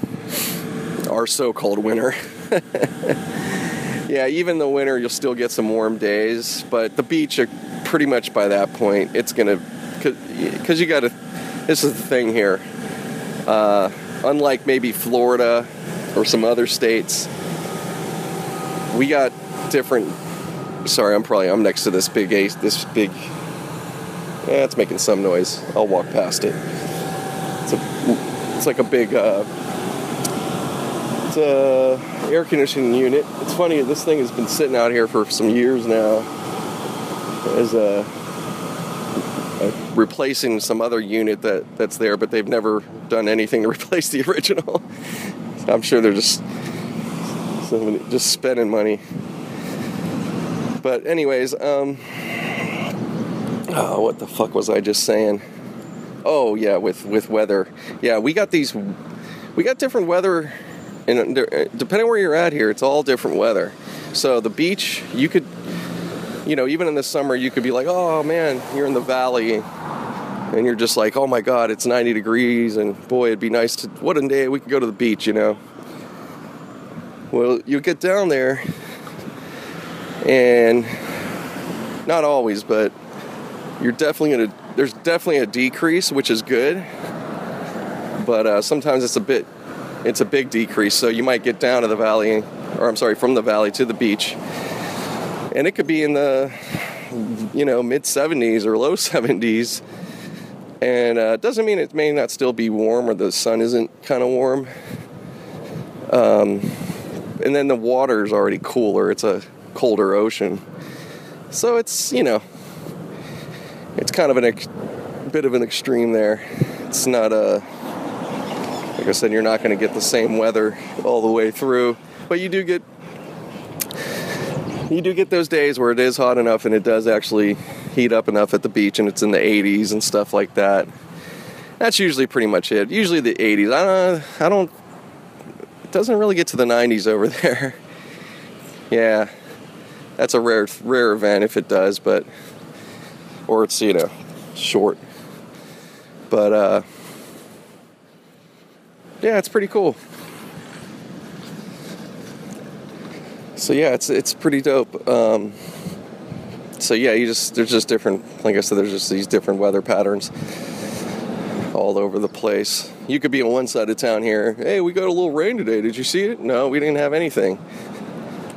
our so-called winter. yeah, even the winter, you'll still get some warm days, but the beach, are pretty much by that point, it's gonna, because you got to. This is the thing here. Uh, unlike maybe Florida or some other states, we got different. Sorry, I'm probably I'm next to this big ace. This big. Yeah, it's making some noise. I'll walk past it. It's a. It's like a big. Uh, a air conditioning unit. It's funny, this thing has been sitting out here for some years now as a, a replacing some other unit that, that's there, but they've never done anything to replace the original. I'm sure they're just just spending money. But anyways, um, oh, what the fuck was I just saying? Oh yeah, with with weather. Yeah, we got these. We got different weather and uh, depending where you're at here, it's all different weather. So the beach, you could, you know, even in the summer, you could be like, oh man, you're in the valley, and you're just like, oh my god, it's 90 degrees, and boy, it'd be nice to, what a day we could go to the beach, you know. Well, you get down there, and not always, but you're definitely gonna, there's definitely a decrease, which is good, but uh, sometimes it's a bit it's a big decrease. So you might get down to the valley, or I'm sorry, from the valley to the beach, and it could be in the you know mid 70s or low 70s. And uh, doesn't mean it may not still be warm or the sun isn't kind of warm. Um, and then the water is already cooler. It's a colder ocean. So it's, you know, it's kind of a ex- bit of an extreme there. It's not a like I said, you're not going to get the same weather all the way through, but you do get you do get those days where it is hot enough and it does actually heat up enough at the beach and it's in the 80s and stuff like that. That's usually pretty much it. Usually the 80s. I don't. I don't. It doesn't really get to the 90s over there. yeah, that's a rare rare event if it does, but or it's you know short. But uh, yeah, it's pretty cool. So yeah, it's it's pretty dope. Um, so yeah, you just there's just different. Like I said, there's just these different weather patterns all over the place. You could be on one side of town here. Hey, we got a little rain today. Did you see it? No, we didn't have anything.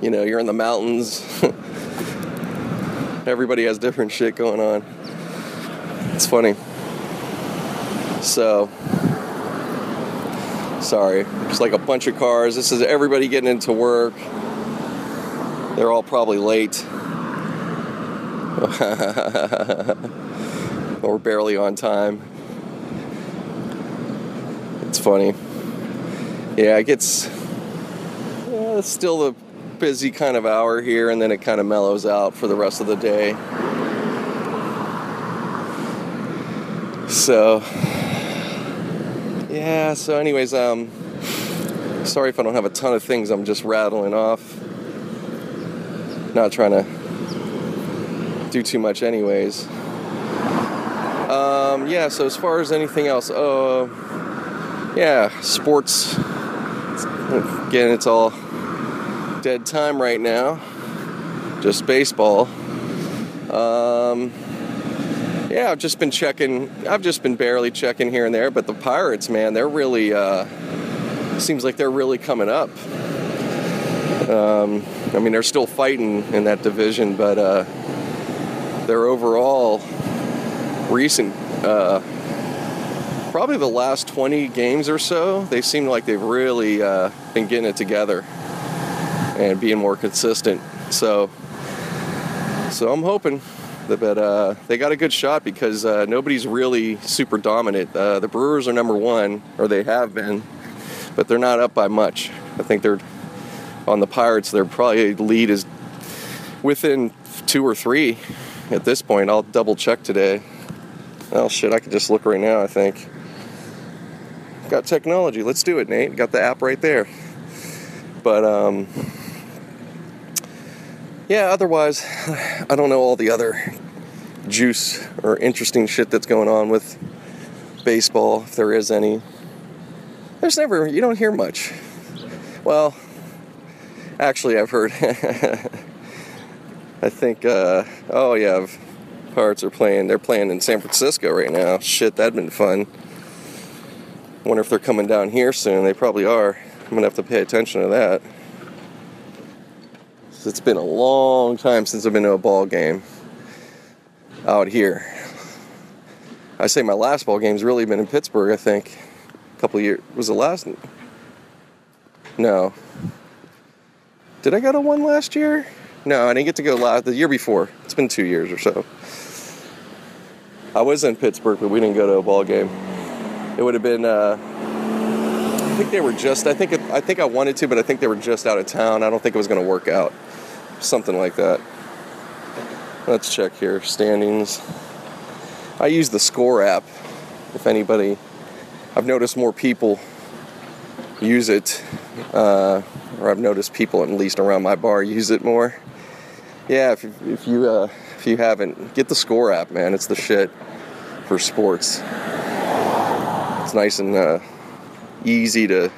You know, you're in the mountains. Everybody has different shit going on. It's funny. So, Sorry. It's like a bunch of cars. This is everybody getting into work. They're all probably late. or barely on time. It's funny. Yeah, it gets yeah, it's still the busy kind of hour here, and then it kind of mellows out for the rest of the day. So, yeah, so, anyways, um, sorry if I don't have a ton of things I'm just rattling off. Not trying to do too much, anyways. Um, yeah, so as far as anything else, uh, yeah, sports. Again, it's all dead time right now. Just baseball. Um, yeah, I've just been checking. I've just been barely checking here and there, but the Pirates, man, they're really. Uh, seems like they're really coming up. Um, I mean, they're still fighting in that division, but uh, their overall recent, uh, probably the last 20 games or so, they seem like they've really uh, been getting it together and being more consistent. So, so I'm hoping that uh, they got a good shot because uh, nobody's really super dominant. Uh, the Brewers are number one, or they have been, but they're not up by much. I think they're on the Pirates. Their probably lead is within two or three at this point. I'll double check today. Oh shit, I could just look right now. I think. Got technology. Let's do it, Nate. Got the app right there. But um, yeah. Otherwise, I don't know all the other juice or interesting shit that's going on with baseball, if there is any. There's never. You don't hear much. Well, actually, I've heard. I think. Uh, oh yeah. Pirates are playing. They're playing in San Francisco right now. Shit, that'd been fun. Wonder if they're coming down here soon. They probably are. I'm gonna have to pay attention to that. It's been a long time since I've been to a ball game out here. I say my last ball game's really been in Pittsburgh. I think a couple years was the last. No. Did I go to one last year? No, I didn't get to go last the year before. It's been two years or so. I was in Pittsburgh, but we didn't go to a ball game. It would have been. Uh, I think they were just. I think. I think I wanted to, but I think they were just out of town. I don't think it was going to work out. Something like that. Let's check here. Standings. I use the Score app. If anybody, I've noticed more people use it, uh, or I've noticed people at least around my bar use it more. Yeah, if, if you uh, if you haven't, get the Score app, man. It's the shit for sports. It's nice and uh, easy to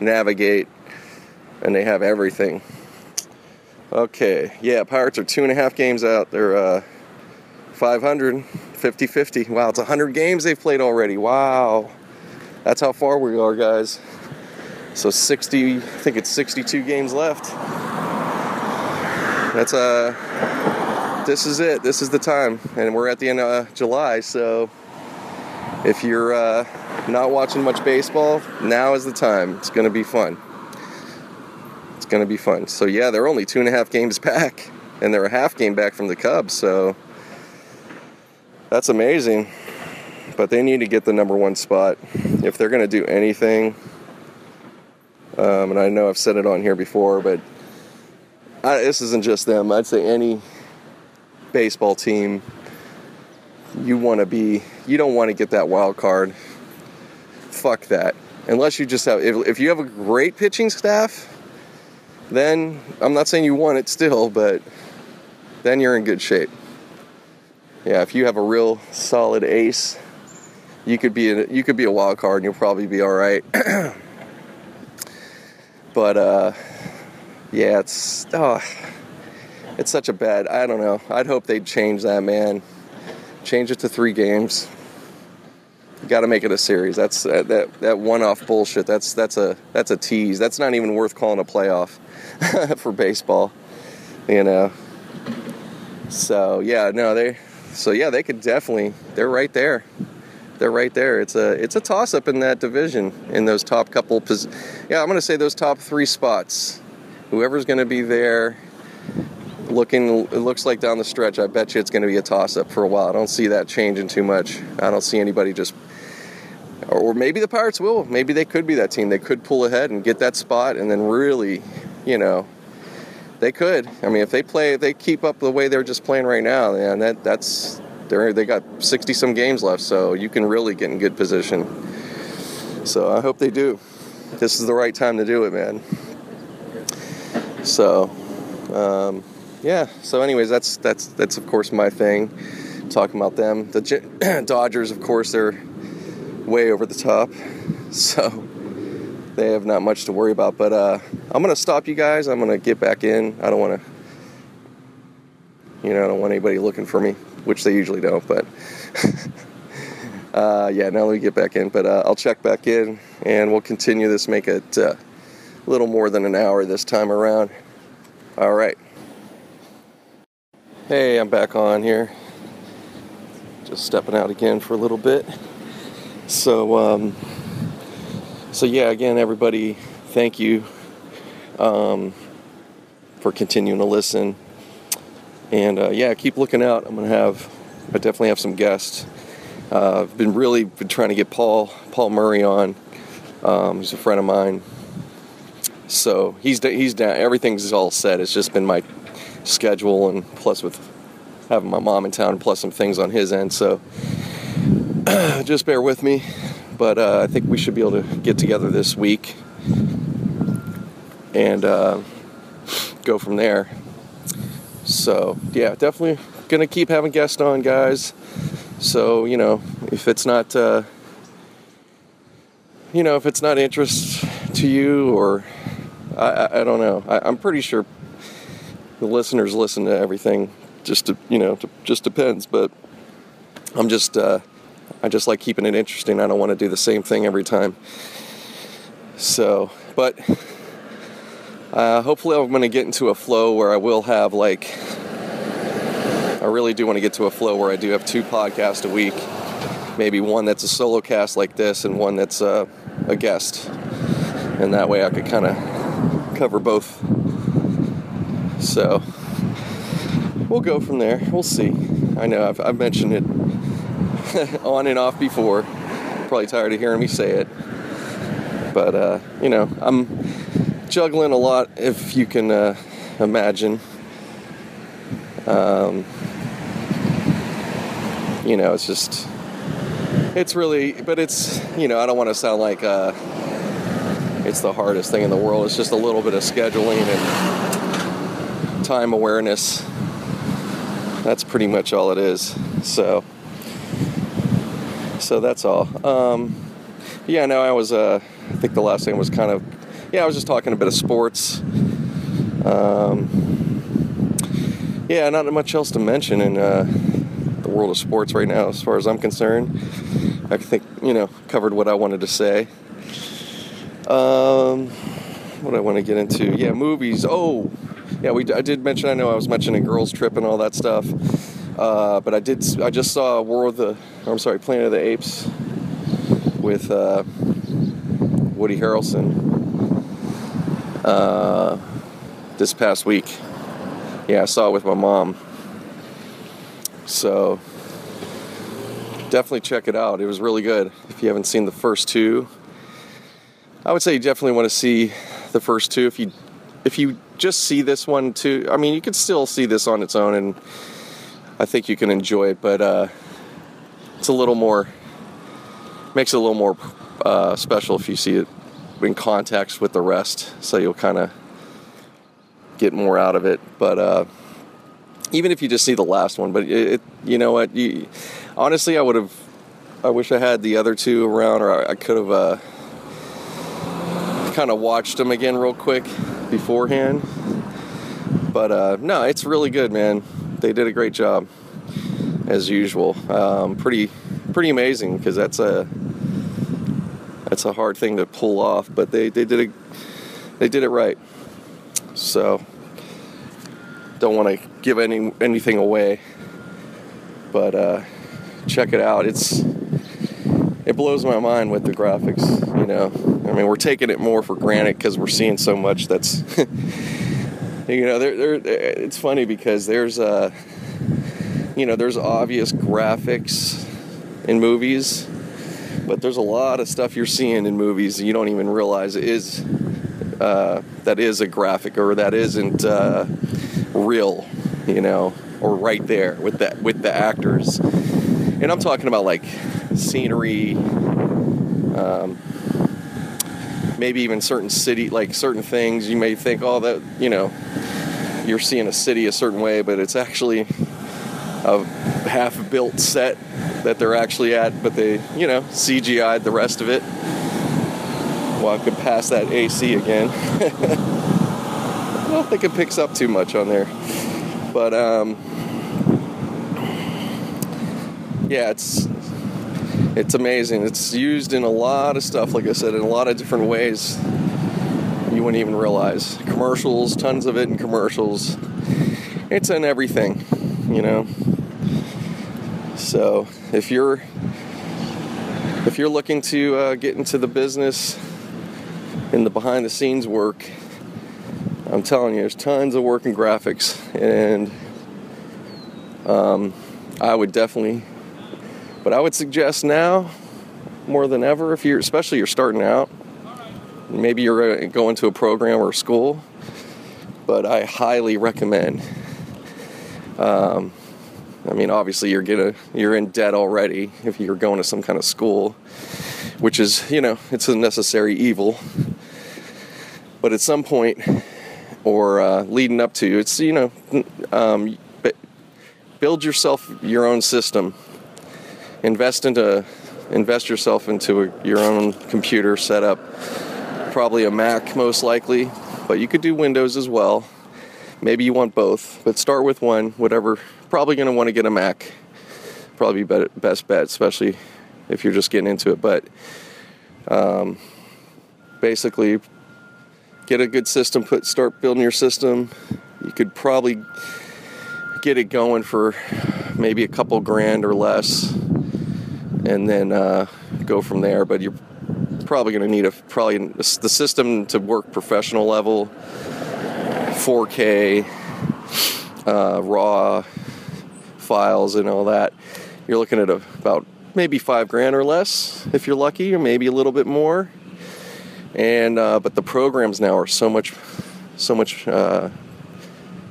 navigate, and they have everything. Okay, yeah, Pirates are two and a half games out. They're uh, 500, 50 50. Wow, it's 100 games they've played already. Wow. That's how far we are, guys. So 60, I think it's 62 games left. That's uh this is it. This is the time, and we're at the end of July. So if you're uh, not watching much baseball, now is the time. It's going to be fun. Going to be fun. So yeah, they're only two and a half games back, and they're a half game back from the Cubs. So that's amazing. But they need to get the number one spot if they're going to do anything. Um, and I know I've said it on here before, but I, this isn't just them. I'd say any baseball team, you want to be, you don't want to get that wild card. Fuck that. Unless you just have, if, if you have a great pitching staff, then I'm not saying you want it still, but then you're in good shape. Yeah, if you have a real solid ace, you could be a, you could be a wild card and you'll probably be all right. but uh, yeah, it's oh, it's such a bad. I don't know. I'd hope they'd change that, man. Change it to three games. Got to make it a series. That's uh, that that one-off bullshit. That's that's a that's a tease. That's not even worth calling a playoff for baseball. You know. So yeah, no, they. So yeah, they could definitely. They're right there. They're right there. It's a it's a toss up in that division in those top couple. Pos- yeah, I'm gonna say those top three spots. Whoever's gonna be there looking it looks like down the stretch i bet you it's to be a toss up for a while i don't see that changing too much i don't see anybody just or maybe the pirates will maybe they could be that team they could pull ahead and get that spot and then really you know they could i mean if they play if they keep up the way they're just playing right now and that that's They're they got 60 some games left, so you can really get in good position. So I hope they do. This is the right time to do it, man. So, um, yeah. So, anyways, that's that's that's of course my thing. Talking about them, the Dodgers, of course, they're way over the top. So they have not much to worry about. But uh, I'm gonna stop you guys. I'm gonna get back in. I don't want to, you know, I don't want anybody looking for me, which they usually don't. But uh, yeah, now let me get back in. But uh, I'll check back in, and we'll continue this. Make it uh, a little more than an hour this time around. All right. Hey, I'm back on here. Just stepping out again for a little bit. So, um, so yeah, again, everybody, thank you um, for continuing to listen. And uh, yeah, keep looking out. I'm gonna have, I definitely have some guests. Uh, I've been really been trying to get Paul Paul Murray on. Um, he's a friend of mine. So he's he's down. Everything's all set. It's just been my schedule and plus with having my mom in town, plus some things on his end. So just bear with me. But uh, I think we should be able to get together this week and uh, go from there. So, yeah, definitely gonna keep having guests on, guys. So, you know, if it's not, uh, you know, if it's not interest to you, or I, I, I don't know, I, am pretty sure the listeners listen to everything. Just to, you know, to, just depends. But I'm just, uh, I just like keeping it interesting. I don't want to do the same thing every time. So, but uh, hopefully, I'm going to get into a flow where I will have like, I really do want to get to a flow where I do have two podcasts a week. Maybe one that's a solo cast like this, and one that's uh, a guest. And that way I could kind of cover both. So, we'll go from there. We'll see. I know I've, I've mentioned it on and off before. Probably tired of hearing me say it. But, uh, you know, I'm juggling a lot, if you can uh, imagine. Um, you know, it's just, it's really, but it's, you know, I don't want to sound like uh, it's the hardest thing in the world. It's just a little bit of scheduling and time awareness. That's pretty much all it is. So, so that's all. Um, yeah, no, I was. Uh, I think the last thing was kind of. Yeah, I was just talking a bit of sports. Um, yeah, not much else to mention in uh, the world of sports right now, as far as I'm concerned. I think you know covered what I wanted to say. Um, what I want to get into? Yeah, movies. Oh, yeah, we. I did mention. I know I was mentioning Girls Trip and all that stuff. Uh, but I did. I just saw War of the. I'm sorry, Planet of the Apes with uh, Woody Harrelson uh, this past week. Yeah, I saw it with my mom. So definitely check it out. It was really good. If you haven't seen the first two, I would say you definitely want to see the first two. If you if you just see this one too, I mean, you could still see this on its own and I think you can enjoy it, but uh, it's a little more makes it a little more uh, special if you see it in context with the rest, so you'll kind of get more out of it. But uh, even if you just see the last one, but it, it you know what, you, honestly, I would have. I wish I had the other two around, or I, I could have uh, kind of watched them again real quick beforehand. But uh, no, it's really good, man they did a great job as usual. Um, pretty pretty amazing because that's a that's a hard thing to pull off, but they, they did it they did it right. So don't want to give any anything away, but uh, check it out. It's it blows my mind with the graphics. You know, I mean, we're taking it more for granted because we're seeing so much that's you know, there, there, it's funny because there's uh, you know, there's obvious graphics in movies, but there's a lot of stuff you're seeing in movies you don't even realize is uh, that is a graphic or that isn't uh, real. You know, or right there with the with the actors. And I'm talking about like scenery, um, maybe even certain city, like certain things. You may think, oh, that you know, you're seeing a city a certain way, but it's actually a half-built set that they're actually at, but they, you know, CGI'd the rest of it. Could pass that AC again. I don't think it picks up too much on there, but um, yeah, it's it's amazing. It's used in a lot of stuff, like I said, in a lot of different ways. You wouldn't even realize. Commercials, tons of it in commercials. It's in everything, you know. So if you're if you're looking to uh, get into the business in the behind the scenes work, I'm telling you, there's tons of work in graphics, and um, I would definitely but I would suggest now, more than ever, if you're especially you're starting out, maybe you're going to a program or school, but I highly recommend. Um, I mean, obviously you're gonna you're in debt already if you're going to some kind of school, which is you know it's a necessary evil. But at some point, or uh, leading up to, it's you know, um, build yourself your own system invest into invest yourself into a, your own computer setup. Probably a Mac, most likely, but you could do Windows as well. Maybe you want both, but start with one. Whatever. Probably going to want to get a Mac. Probably be best bet, especially if you're just getting into it. But um, basically, get a good system. Put start building your system. You could probably get it going for maybe a couple grand or less and then uh, go from there. But you're probably going to need a probably the system to work professional level, 4K, uh, raw files, and all that. You're looking at a, about maybe five grand or less if you're lucky, or maybe a little bit more. And uh, but the programs now are so much, so much, uh,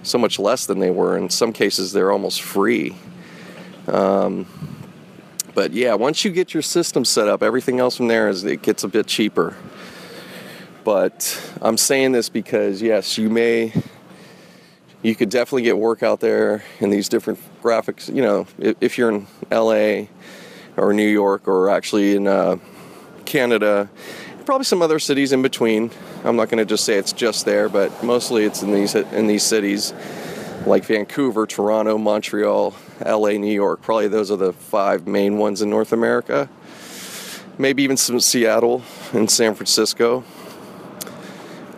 so much less than they were. In some cases, they're almost free. Um, but yeah, once you get your system set up, everything else from there is it gets a bit cheaper. But I'm saying this because yes, you may you could definitely get work out there in these different graphics. You know, if, you're in LA or New York or actually in uh, Canada, probably some other cities in between. I'm not going to just say it's just there, but mostly it's in these in these cities like Vancouver, Toronto, Montreal, LA, New York. Probably those are the five main ones in North America. Maybe even some Seattle and San Francisco.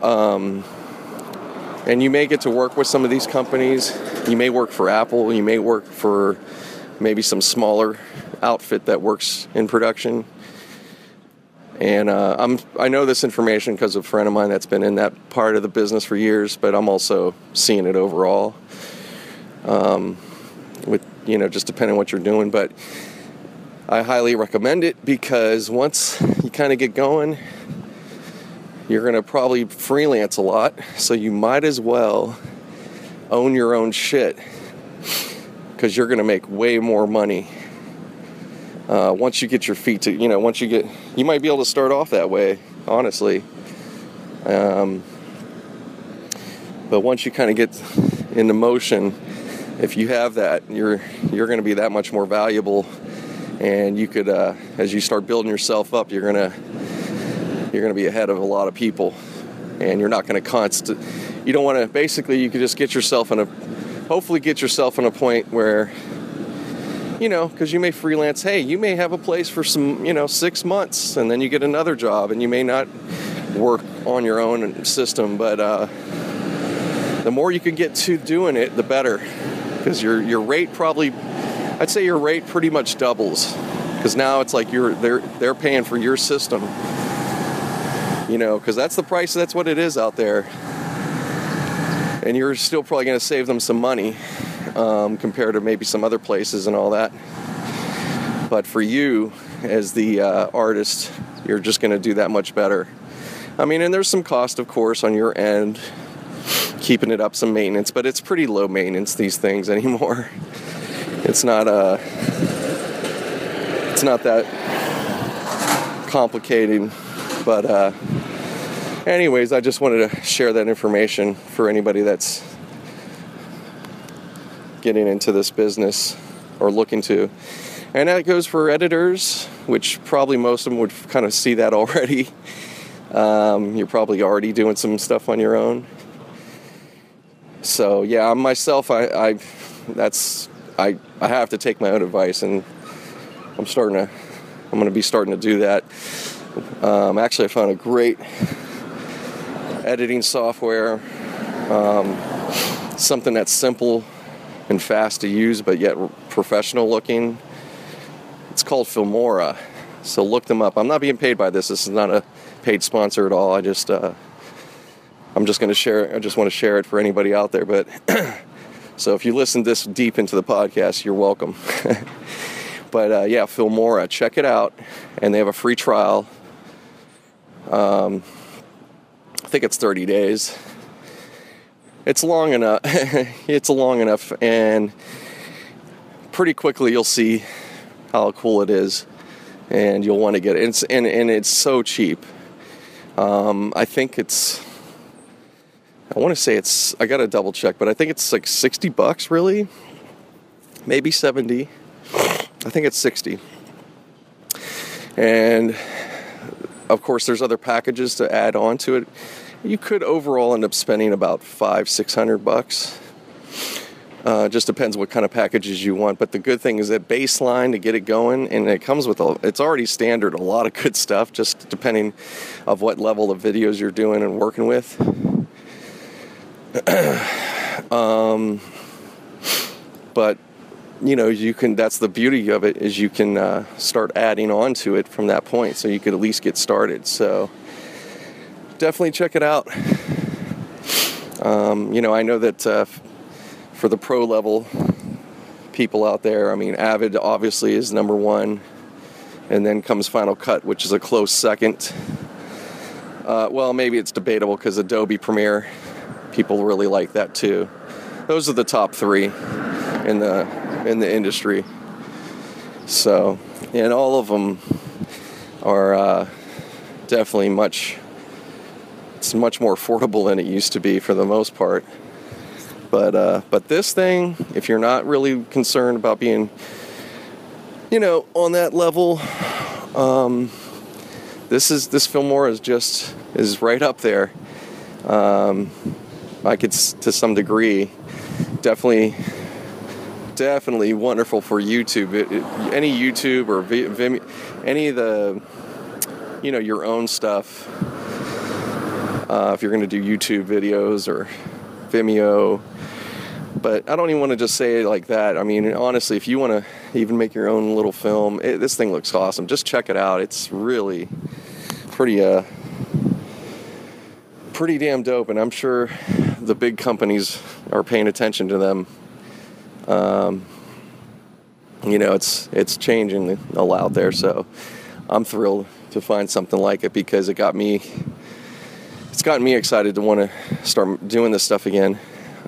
Um, and you may get to work with some of these companies. You may work for Apple. You may work for maybe some smaller outfit that works in production. And uh, I'm I know this information because of a friend of mine that's been in that part of the business for years, but I'm also seeing it overall. Um, with you know just depending on what you're doing, but I highly recommend it because once you kind of get going, you're going to probably freelance a lot, so you might as well own your own shit because you're going to make way more money uh, once you get your feet to, you know, once you get, you might be able to start off that way, honestly. Um, but once you kind of get into motion, if you have that, you're you're going to be that much more valuable, and you could, uh, as you start building yourself up, you're gonna you're gonna be ahead of a lot of people, and you're not going to constant. You don't want to. Basically, you could just get yourself in a, hopefully, get yourself in a point where you know, because you may freelance, hey, you may have a place for some, you know, six months and then you get another job and you may not work on your own system, but uh, the more you can get to doing it, the better. Because your, your rate probably, I'd say your rate pretty much doubles. Because now it's like you're they're they're paying for your system. You know, because that's the price, that's what it is out there. And you're still probably going to save them some money um, compared to maybe some other places and all that. But for you, as the uh, artist, you're just going to do that much better. I mean, and there's some cost, of course, on your end, keeping it up some maintenance, but it's pretty low maintenance these things anymore. It's not uh it's not that complicated, but uh anyways, I just wanted to share that information for anybody that's getting into this business or looking to. And that goes for editors, which probably most of them would kind of see that already. Um, you're probably already doing some stuff on your own. So yeah, myself, I, I that's I I have to take my own advice, and I'm starting to I'm going to be starting to do that. Um, actually, I found a great editing software, um, something that's simple and fast to use, but yet professional looking. It's called Filmora. So look them up. I'm not being paid by this. This is not a paid sponsor at all. I just uh, I'm just going to share. I just want to share it for anybody out there. But so if you listen this deep into the podcast, you're welcome. but uh, yeah, Filmora, check it out, and they have a free trial. Um, I think it's 30 days. It's long enough. it's long enough, and pretty quickly you'll see how cool it is, and you'll want to get it. It's, and and it's so cheap. Um, I think it's. I want to say it's. I got to double check, but I think it's like 60 bucks, really. Maybe 70. I think it's 60. And of course, there's other packages to add on to it. You could overall end up spending about five, six hundred bucks. Uh, just depends what kind of packages you want. But the good thing is that baseline to get it going, and it comes with a, it's already standard, a lot of good stuff, just depending of what level of videos you're doing and working with. um, but you know, you can. That's the beauty of it is you can uh, start adding on to it from that point, so you could at least get started. So definitely check it out. Um, you know, I know that. Uh, for the pro level people out there, I mean, Avid obviously is number one, and then comes Final Cut, which is a close second. Uh, well, maybe it's debatable because Adobe Premiere, people really like that too. Those are the top three in the in the industry. So, and all of them are uh, definitely much. It's much more affordable than it used to be for the most part. But uh, but this thing, if you're not really concerned about being, you know, on that level, um, this is this Filmora is just is right up there. Um, I it's to some degree, definitely, definitely wonderful for YouTube. It, it, any YouTube or Vimeo, any of the, you know, your own stuff. Uh, if you're going to do YouTube videos or Vimeo, but I don't even want to just say it like that. I mean, honestly, if you want to even make your own little film, it, this thing looks awesome. Just check it out. It's really pretty, uh, pretty damn dope. And I'm sure the big companies are paying attention to them. Um, you know, it's it's changing a lot there. So I'm thrilled to find something like it because it got me. It's gotten me excited to want to start doing this stuff again.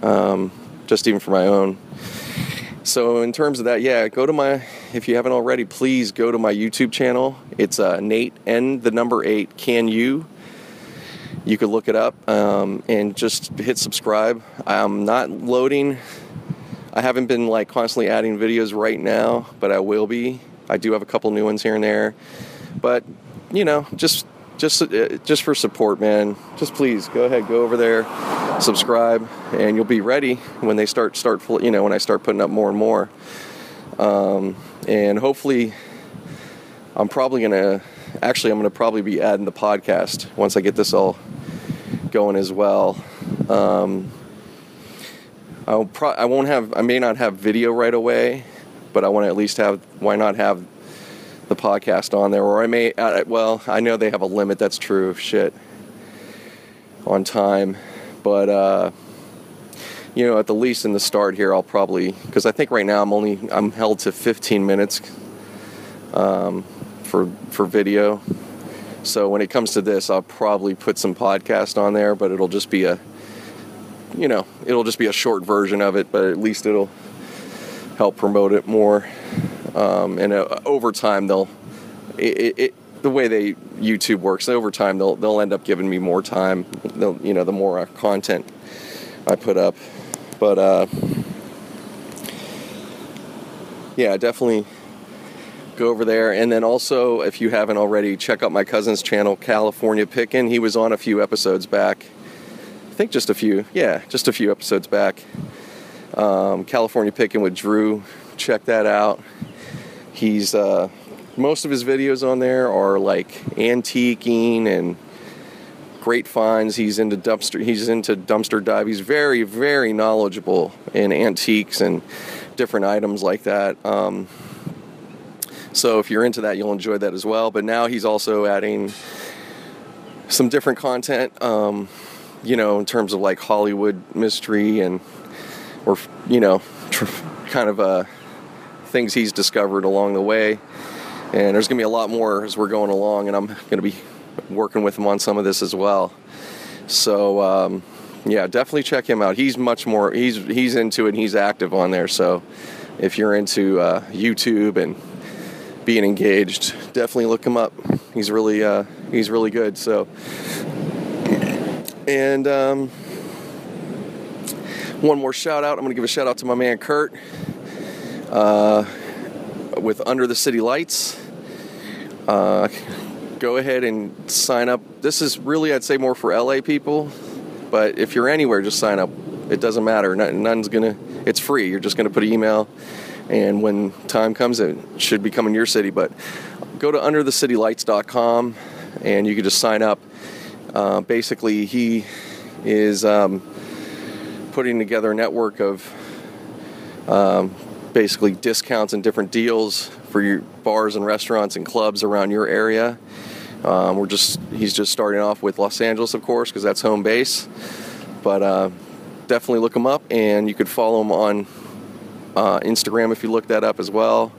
Um, just even for my own. So in terms of that, yeah, go to my if you haven't already, please go to my YouTube channel. It's uh, Nate N the number eight. Can you? You could look it up um, and just hit subscribe. I'm not loading. I haven't been like constantly adding videos right now, but I will be. I do have a couple new ones here and there, but you know, just just uh, just for support, man. Just please go ahead, go over there, subscribe, and you'll be ready when they start start you know when I start putting up more and more. Um, and hopefully, I'm probably gonna actually I'm gonna probably be adding the podcast once I get this all going as well. Um, I'll pro- I won't have I may not have video right away, but I want to at least have why not have the podcast on there, or I may. Uh, well, I know they have a limit. That's true. Shit. On time, but uh, you know, at the least in the start here, I'll probably because I think right now I'm only I'm held to 15 minutes um, for for video. So when it comes to this, I'll probably put some podcast on there, but it'll just be a you know, it'll just be a short version of it, but at least it'll help promote it more. Um, and uh, over time, they'll it, it, the way they YouTube works. Over time, they'll they'll end up giving me more time. They'll, you know, the more uh, content I put up, but uh, yeah, definitely go over there. And then also, if you haven't already, check out my cousin's channel, California Pickin'. He was on a few episodes back. I think just a few. Yeah, just a few episodes back. Um, California Pickin' with Drew. Check that out. He's uh, most of his videos on there are like antiquing and great finds. He's into dumpster. He's into dumpster dive. He's very, very knowledgeable in antiques and different items like that. Um, so if you're into that, you'll enjoy that as well. But now he's also adding some different content. Um, you know, in terms of like Hollywood mystery and or you know, tr- kind of uh, things he's discovered along the way. And there's gonna be a lot more as we're going along, and I'm gonna be working with him on some of this as well. So um, yeah, definitely check him out. He's much more he's he's into it. and He's active on there. So if you're into uh, YouTube and being engaged, definitely look him up. He's really uh, he's really good. So and um, one more shout out. I'm gonna give a shout out to my man Kurt uh, with Under the City Lights. Uh, go ahead and sign up. This is really, I'd say, more for LA people, but if you're anywhere, just sign up. It doesn't matter. None's gonna. It's free. You're just gonna put an email, and when time comes, it should be coming to your city. But go to underthecitylights.com, and you can just sign up. Uh, basically, he is um, putting together a network of um, basically discounts and different deals for your bars and restaurants and clubs around your area. Um, we're just he's just starting off with Los Angeles, of course, because that's home base. But uh, definitely look him up, and you could follow him on uh, Instagram if you look that up as well.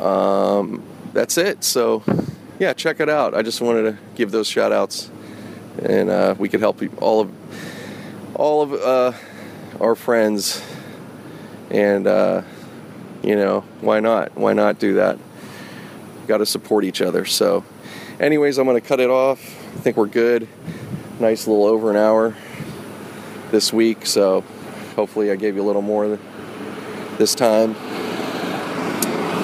Um, that's it. So yeah, check it out. I just wanted to give those shout outs, and uh, we could help all of all of uh, our friends and uh, you know, why not? Why not do that? Got to support each other. So, anyways, I'm going to cut it off. I think we're good. Nice little over an hour this week. So, hopefully, I gave you a little more this time.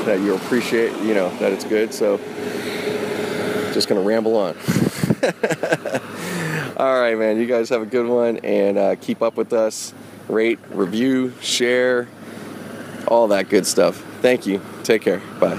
That you appreciate, you know, that it's good. So, just going to ramble on. All right, man. You guys have a good one and uh, keep up with us. Rate, review, share all that good stuff. Thank you. Take care. Bye.